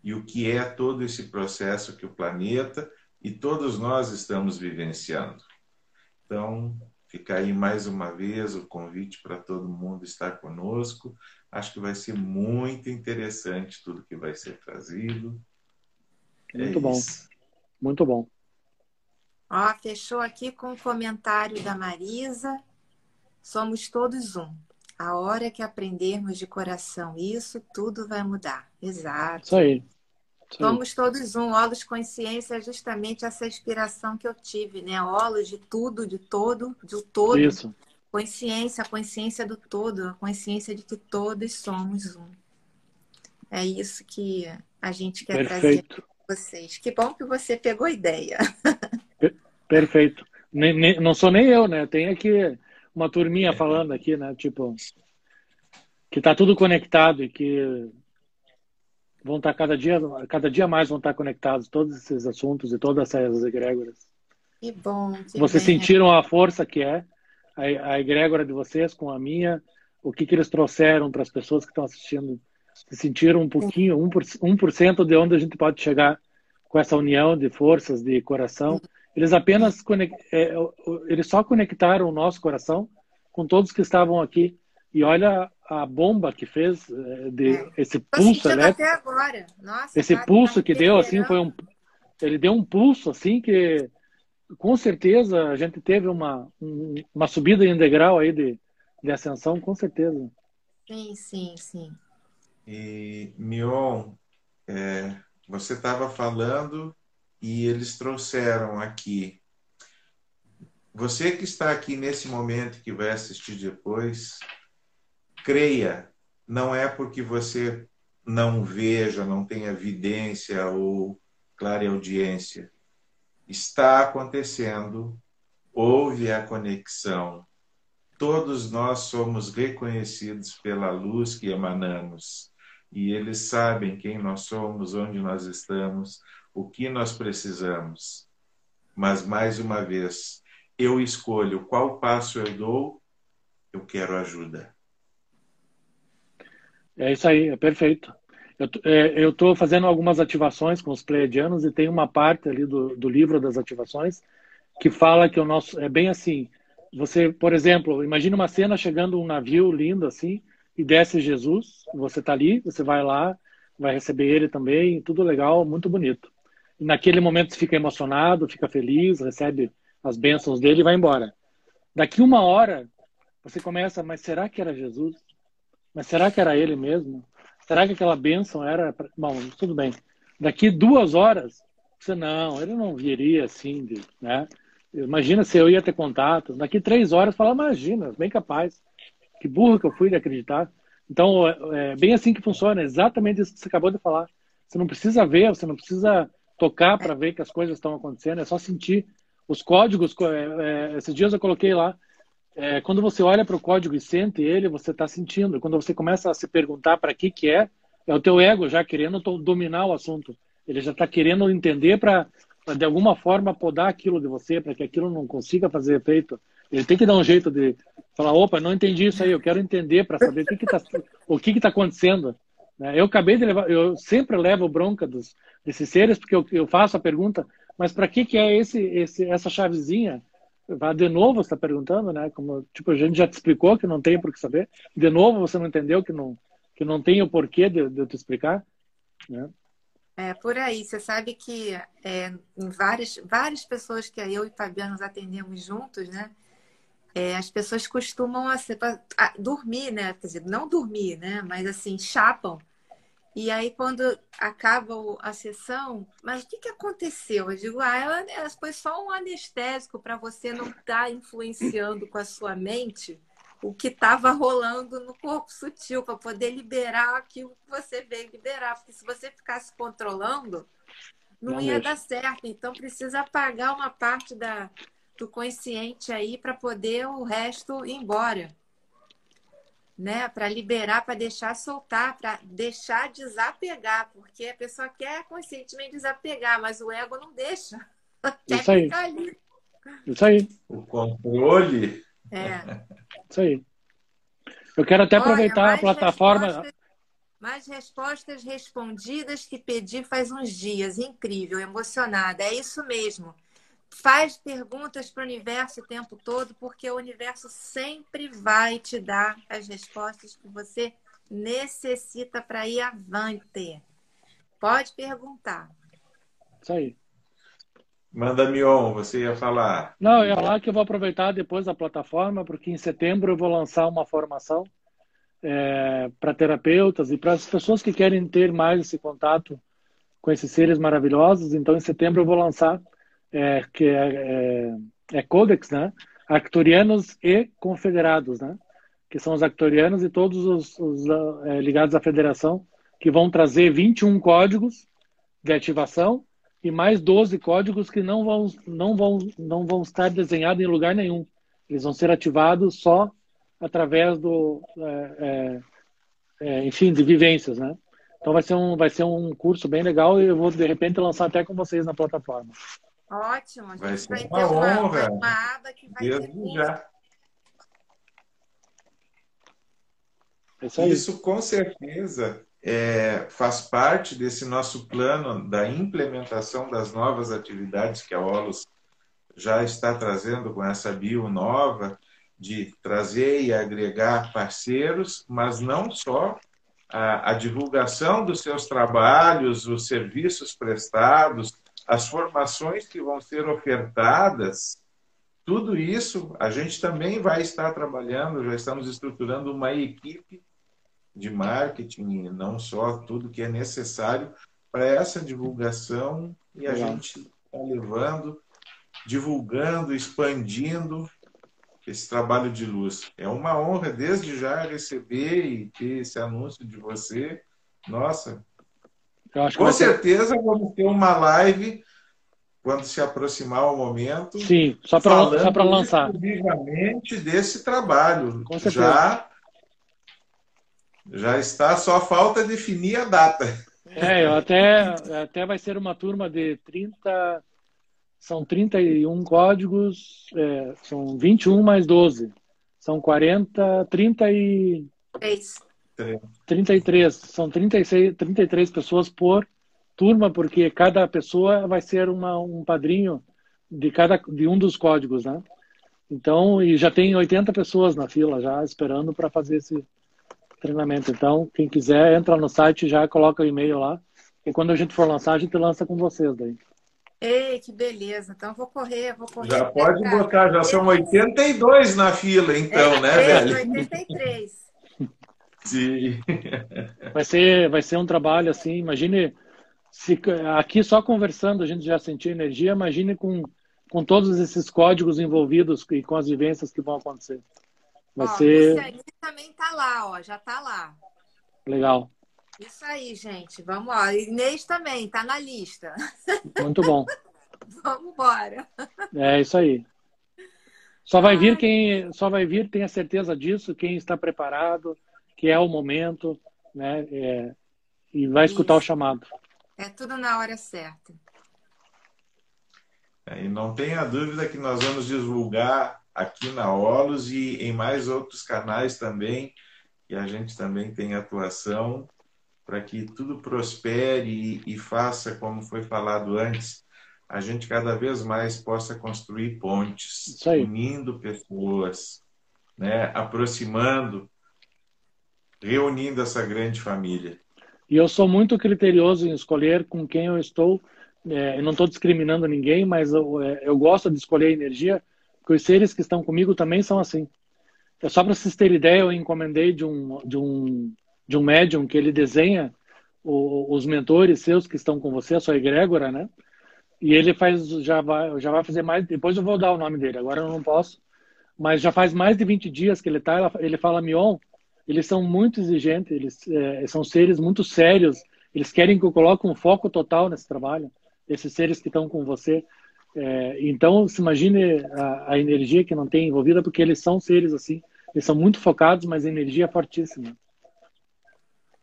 E o que é todo esse processo que o planeta e todos nós estamos vivenciando. Então, fica aí mais uma vez o convite para todo mundo estar conosco. Acho que vai ser muito interessante tudo que vai ser trazido. É muito é bom. Muito bom. Ó, fechou aqui com o comentário da Marisa. Somos todos um. A hora que aprendermos de coração isso, tudo vai mudar. Exato. Isso aí. Somos todos um. Olos Consciência é justamente essa inspiração que eu tive, né? Olos de tudo, de todo, de todo. Isso. Consciência, a consciência do todo, a consciência de que todos somos um. É isso que a gente quer Perfeito. trazer para vocês. Que bom que você pegou a ideia. Perfeito. Nem, nem, não sou nem eu, né? Tem aqui uma turminha é. falando aqui, né? Tipo, que tá tudo conectado e que vão estar tá cada dia, cada dia mais vão estar tá conectados todos esses assuntos e todas essas egrégoras. Que bom. Que vocês bem. sentiram a força que é a, a egrégora de vocês com a minha, o que, que eles trouxeram para as pessoas que estão assistindo. Se sentiram um pouquinho, 1%, 1 de onde a gente pode chegar com essa união de forças, de coração. Eles apenas é, eles só conectaram o nosso coração com todos que estavam aqui. E olha a bomba que fez é, de é. esse pulso elétrico. Até agora. Nossa, esse pulso que deu assim foi um ele deu um pulso assim que com certeza a gente teve uma, uma subida em degrau aí de, de ascensão, com certeza. Sim, sim, sim. E, Mion, é, você estava falando e eles trouxeram aqui. Você que está aqui nesse momento, que vai assistir depois, creia, não é porque você não veja, não tenha evidência ou clara audiência está acontecendo, houve a conexão. Todos nós somos reconhecidos pela luz que emanamos e eles sabem quem nós somos, onde nós estamos, o que nós precisamos. Mas, mais uma vez, eu escolho qual passo eu dou, eu quero ajuda. É isso aí, é perfeito. Eu estou é, fazendo algumas ativações com os pleiadianos e tem uma parte ali do, do livro das ativações que fala que o nosso é bem assim. Você, por exemplo, imagina uma cena chegando um navio lindo assim e desce Jesus. Você está ali, você vai lá, vai receber ele também, tudo legal, muito bonito. Naquele momento fica emocionado, fica feliz, recebe as bênçãos dele e vai embora. Daqui uma hora você começa, mas será que era Jesus? Mas será que era ele mesmo? Será que aquela bênção era. Pra... Bom, tudo bem. Daqui duas horas, você não, ele não viria assim, de, né? Imagina se eu ia ter contato. Daqui três horas, falar, imagina, bem capaz. Que burro que eu fui de acreditar. Então, é, é bem assim que funciona, exatamente isso que você acabou de falar. Você não precisa ver, você não precisa tocar para ver que as coisas estão acontecendo, é só sentir. Os códigos, é, é, esses dias eu coloquei lá, é, quando você olha para o código e sente ele, você está sentindo. Quando você começa a se perguntar para que que é, é o teu ego já querendo dominar o assunto. Ele já está querendo entender para de alguma forma podar aquilo de você, para que aquilo não consiga fazer efeito. Ele tem que dar um jeito de falar, opa, não entendi isso aí, eu quero entender para saber o que está o que está acontecendo. Né? Eu acabei de levar, eu sempre levo bronca dos, desses seres porque eu, eu faço a pergunta, mas para que que é esse, esse essa chavezinha? de novo você está perguntando, né? Como tipo a gente já te explicou que não tem por que saber. De novo você não entendeu que não que não tem o porquê de, de eu te explicar, né? É por aí. Você sabe que é, em várias várias pessoas que eu e Fabiano nos atendemos juntos, né? É, as pessoas costumam a, a, dormir, né? Quer dizer, não dormir, né? Mas assim chapam e aí, quando acaba a sessão, mas o que, que aconteceu? Eu digo, ah, ela, ela foi só um anestésico para você não estar tá influenciando com a sua mente o que estava rolando no corpo sutil, para poder liberar aquilo que você veio liberar. Porque se você ficasse controlando, não, não ia dar certo. Então, precisa apagar uma parte da, do consciente aí para poder o resto ir embora né? Para liberar, para deixar soltar, para deixar desapegar, porque a pessoa quer conscientemente desapegar, mas o ego não deixa. Quer Isso aí. Ali. Isso aí. O controle. É. Isso aí. Eu quero até aproveitar Olha, a plataforma. Respostas, mais respostas respondidas que pedi faz uns dias. Incrível, emocionada. É isso mesmo. Faz perguntas para o universo o tempo todo, porque o universo sempre vai te dar as respostas que você necessita para ir avante? Pode perguntar. Isso aí. Manda, Mion, você ia falar. Não, ia falar que eu vou aproveitar depois da plataforma, porque em setembro eu vou lançar uma formação é, para terapeutas e para as pessoas que querem ter mais esse contato com esses seres maravilhosos. Então, em setembro eu vou lançar, é, que é, é, é Codex, né? Arcturianos e Confederados, né? Que são os Arcturianos e todos os, os é, ligados à Federação, que vão trazer 21 códigos de ativação e mais 12 códigos que não vão, não vão, não vão estar desenhados em lugar nenhum. Eles vão ser ativados só através do, é, é, é, enfim, de vivências, né? Então vai ser um, vai ser um curso bem legal e eu vou de repente lançar até com vocês na plataforma. Ótimo, a gente Vai ser vai, uma ter uma, honra. uma aba que vai Desde ter já. Isso. Isso com certeza é, faz parte desse nosso plano da implementação das novas atividades que a Olos já está trazendo com essa bio nova, de trazer e agregar parceiros, mas não só a, a divulgação dos seus trabalhos, os serviços prestados, as formações que vão ser ofertadas, tudo isso a gente também vai estar trabalhando, já estamos estruturando uma equipe de marketing, não só tudo que é necessário para essa divulgação e a Legal. gente está levando, divulgando, expandindo esse trabalho de luz. É uma honra desde já receber e ter esse anúncio de você. Nossa, com certeza vamos ter uma live quando se aproximar o momento. Sim, só para falando só para lançar. exclusivamente desse trabalho. Com certeza. Já, já está, só falta definir a data. É, eu até, até vai ser uma turma de 30. São 31 códigos, é, são 21 mais 12. São 40, 30 e Três. 33. São 36, 33 pessoas por turma, porque cada pessoa vai ser uma, um padrinho de cada de um dos códigos, né? Então, e já tem 80 pessoas na fila já esperando para fazer esse treinamento. Então, quem quiser, entra no site e já coloca o e-mail lá. E quando a gente for lançar, a gente lança com vocês daí. Ei, que beleza. Então vou correr, vou correr. Já pode botar, já são 82 na fila, então, É, né, velho? 83. Sim. Vai ser, vai ser um trabalho assim, imagine se aqui só conversando a gente já sentiu energia, imagine com, com todos esses códigos envolvidos e com as vivências que vão acontecer. Vai Ó, ser Luciane também tá lá, ó, já tá lá. legal, Isso aí, gente. Vamos, ó. Inês também tá na lista. muito bom. Vamos embora. É isso aí. Só vai vir quem, só vai vir, tenha certeza disso, quem está preparado, que é o momento, né? É, e vai escutar o Isso. chamado. É tudo na hora certa. É, E não tenha dúvida que nós vamos divulgar aqui na Olos e em mais outros canais também, que a gente também tem atuação, para que tudo prospere e, e faça, como foi falado antes, a gente cada vez mais possa construir pontes, unindo pessoas, né, aproximando, reunindo essa grande família. E eu sou muito criterioso em escolher com quem eu estou. É, eu não estou discriminando ninguém, mas eu, é, eu gosto de escolher energia, porque os seres que estão comigo também são assim. É só para vocês terem ideia, eu encomendei de um, de um, de um médium que ele desenha o- os mentores seus que estão com você, a sua egrégora, né? E ele faz, já vai, já vai fazer mais, depois eu vou dar o nome dele, agora eu não posso, mas já faz mais de 20 dias que ele está, ele fala, Mion, eles são muito exigentes, eles é, são seres muito sérios, eles querem que eu coloque um foco total nesse trabalho, esses seres que estão com você. É, então, se imagine a, a energia que não tem envolvida, porque eles são seres assim, eles são muito focados, mas a energia é fortíssima.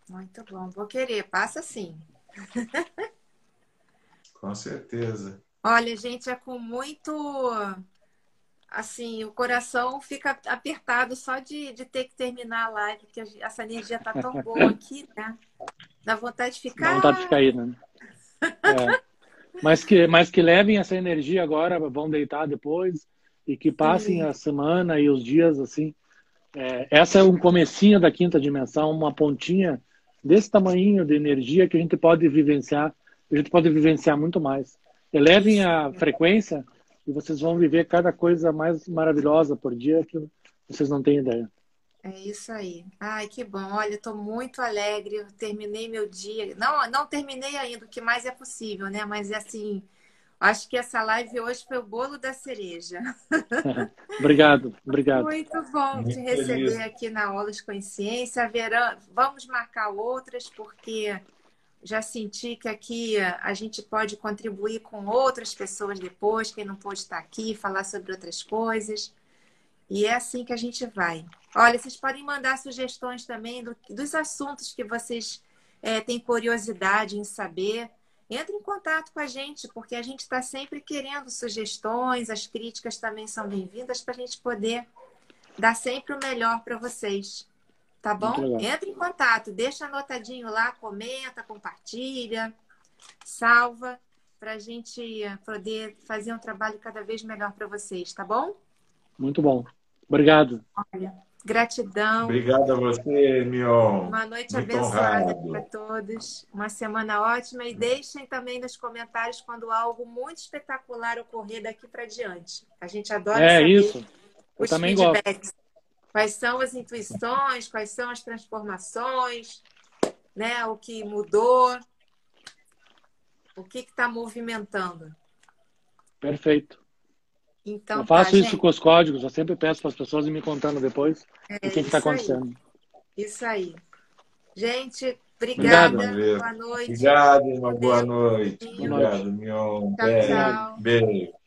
Muito bom. Vou querer. Passa sim. Com certeza. Olha, gente, é com muito. Assim, o coração fica apertado só de, de ter que terminar a live, porque essa energia tá tão boa aqui, né? Dá vontade de Dá ficar. vontade de ficar aí, né? É. Mas, que, mas que levem essa energia agora, vão deitar depois, e que passem Sim. a semana e os dias assim, É, essa é um comecinho da quinta dimensão, uma pontinha desse tamanho de energia que a gente pode vivenciar, a gente pode vivenciar muito mais. Elevem a frequência e vocês vão viver cada coisa mais maravilhosa por dia que vocês não têm ideia. É isso aí. Ai, que bom. Olha, estou muito alegre. Eu terminei meu dia. Não, não terminei ainda, o que mais é possível, né? Mas é assim, acho que essa live hoje foi o bolo da cereja. obrigado, obrigado. Muito bom muito te receber feliz. aqui na Aulas Consciência. Verão, vamos marcar outras, porque já senti que aqui a gente pode contribuir com outras pessoas depois, quem não pôde estar aqui, falar sobre outras coisas. E é assim que a gente vai. Olha, vocês podem mandar sugestões também do, dos assuntos que vocês é, têm curiosidade em saber. Entre em contato com a gente, porque a gente está sempre querendo sugestões, as críticas também são bem-vindas para a gente poder dar sempre o melhor para vocês. Tá bom? Entre em contato, deixa anotadinho lá, comenta, compartilha, salva, para a gente poder fazer um trabalho cada vez melhor para vocês, tá bom? Muito bom. Obrigado. Olha, gratidão. Obrigado a você, Mion. Uma noite Muito abençoada para todos. Uma semana ótima. E deixem também nos comentários quando algo muito espetacular ocorrer daqui para diante. A gente adora é saber isso. Eu os também feedbacks. Gosto. Quais são as intuições, quais são as transformações, né? o que mudou, o que está movimentando. Perfeito. Então, eu faço tá, isso gente. com os códigos, eu sempre peço para as pessoas ir me contando depois É, o que está isso aí. acontecendo. Isso aí. Gente, obrigada. Obrigado. Boa noite. Obrigado, uma boa noite. Obrigado, Mion. Tchau, tchau. Beijo.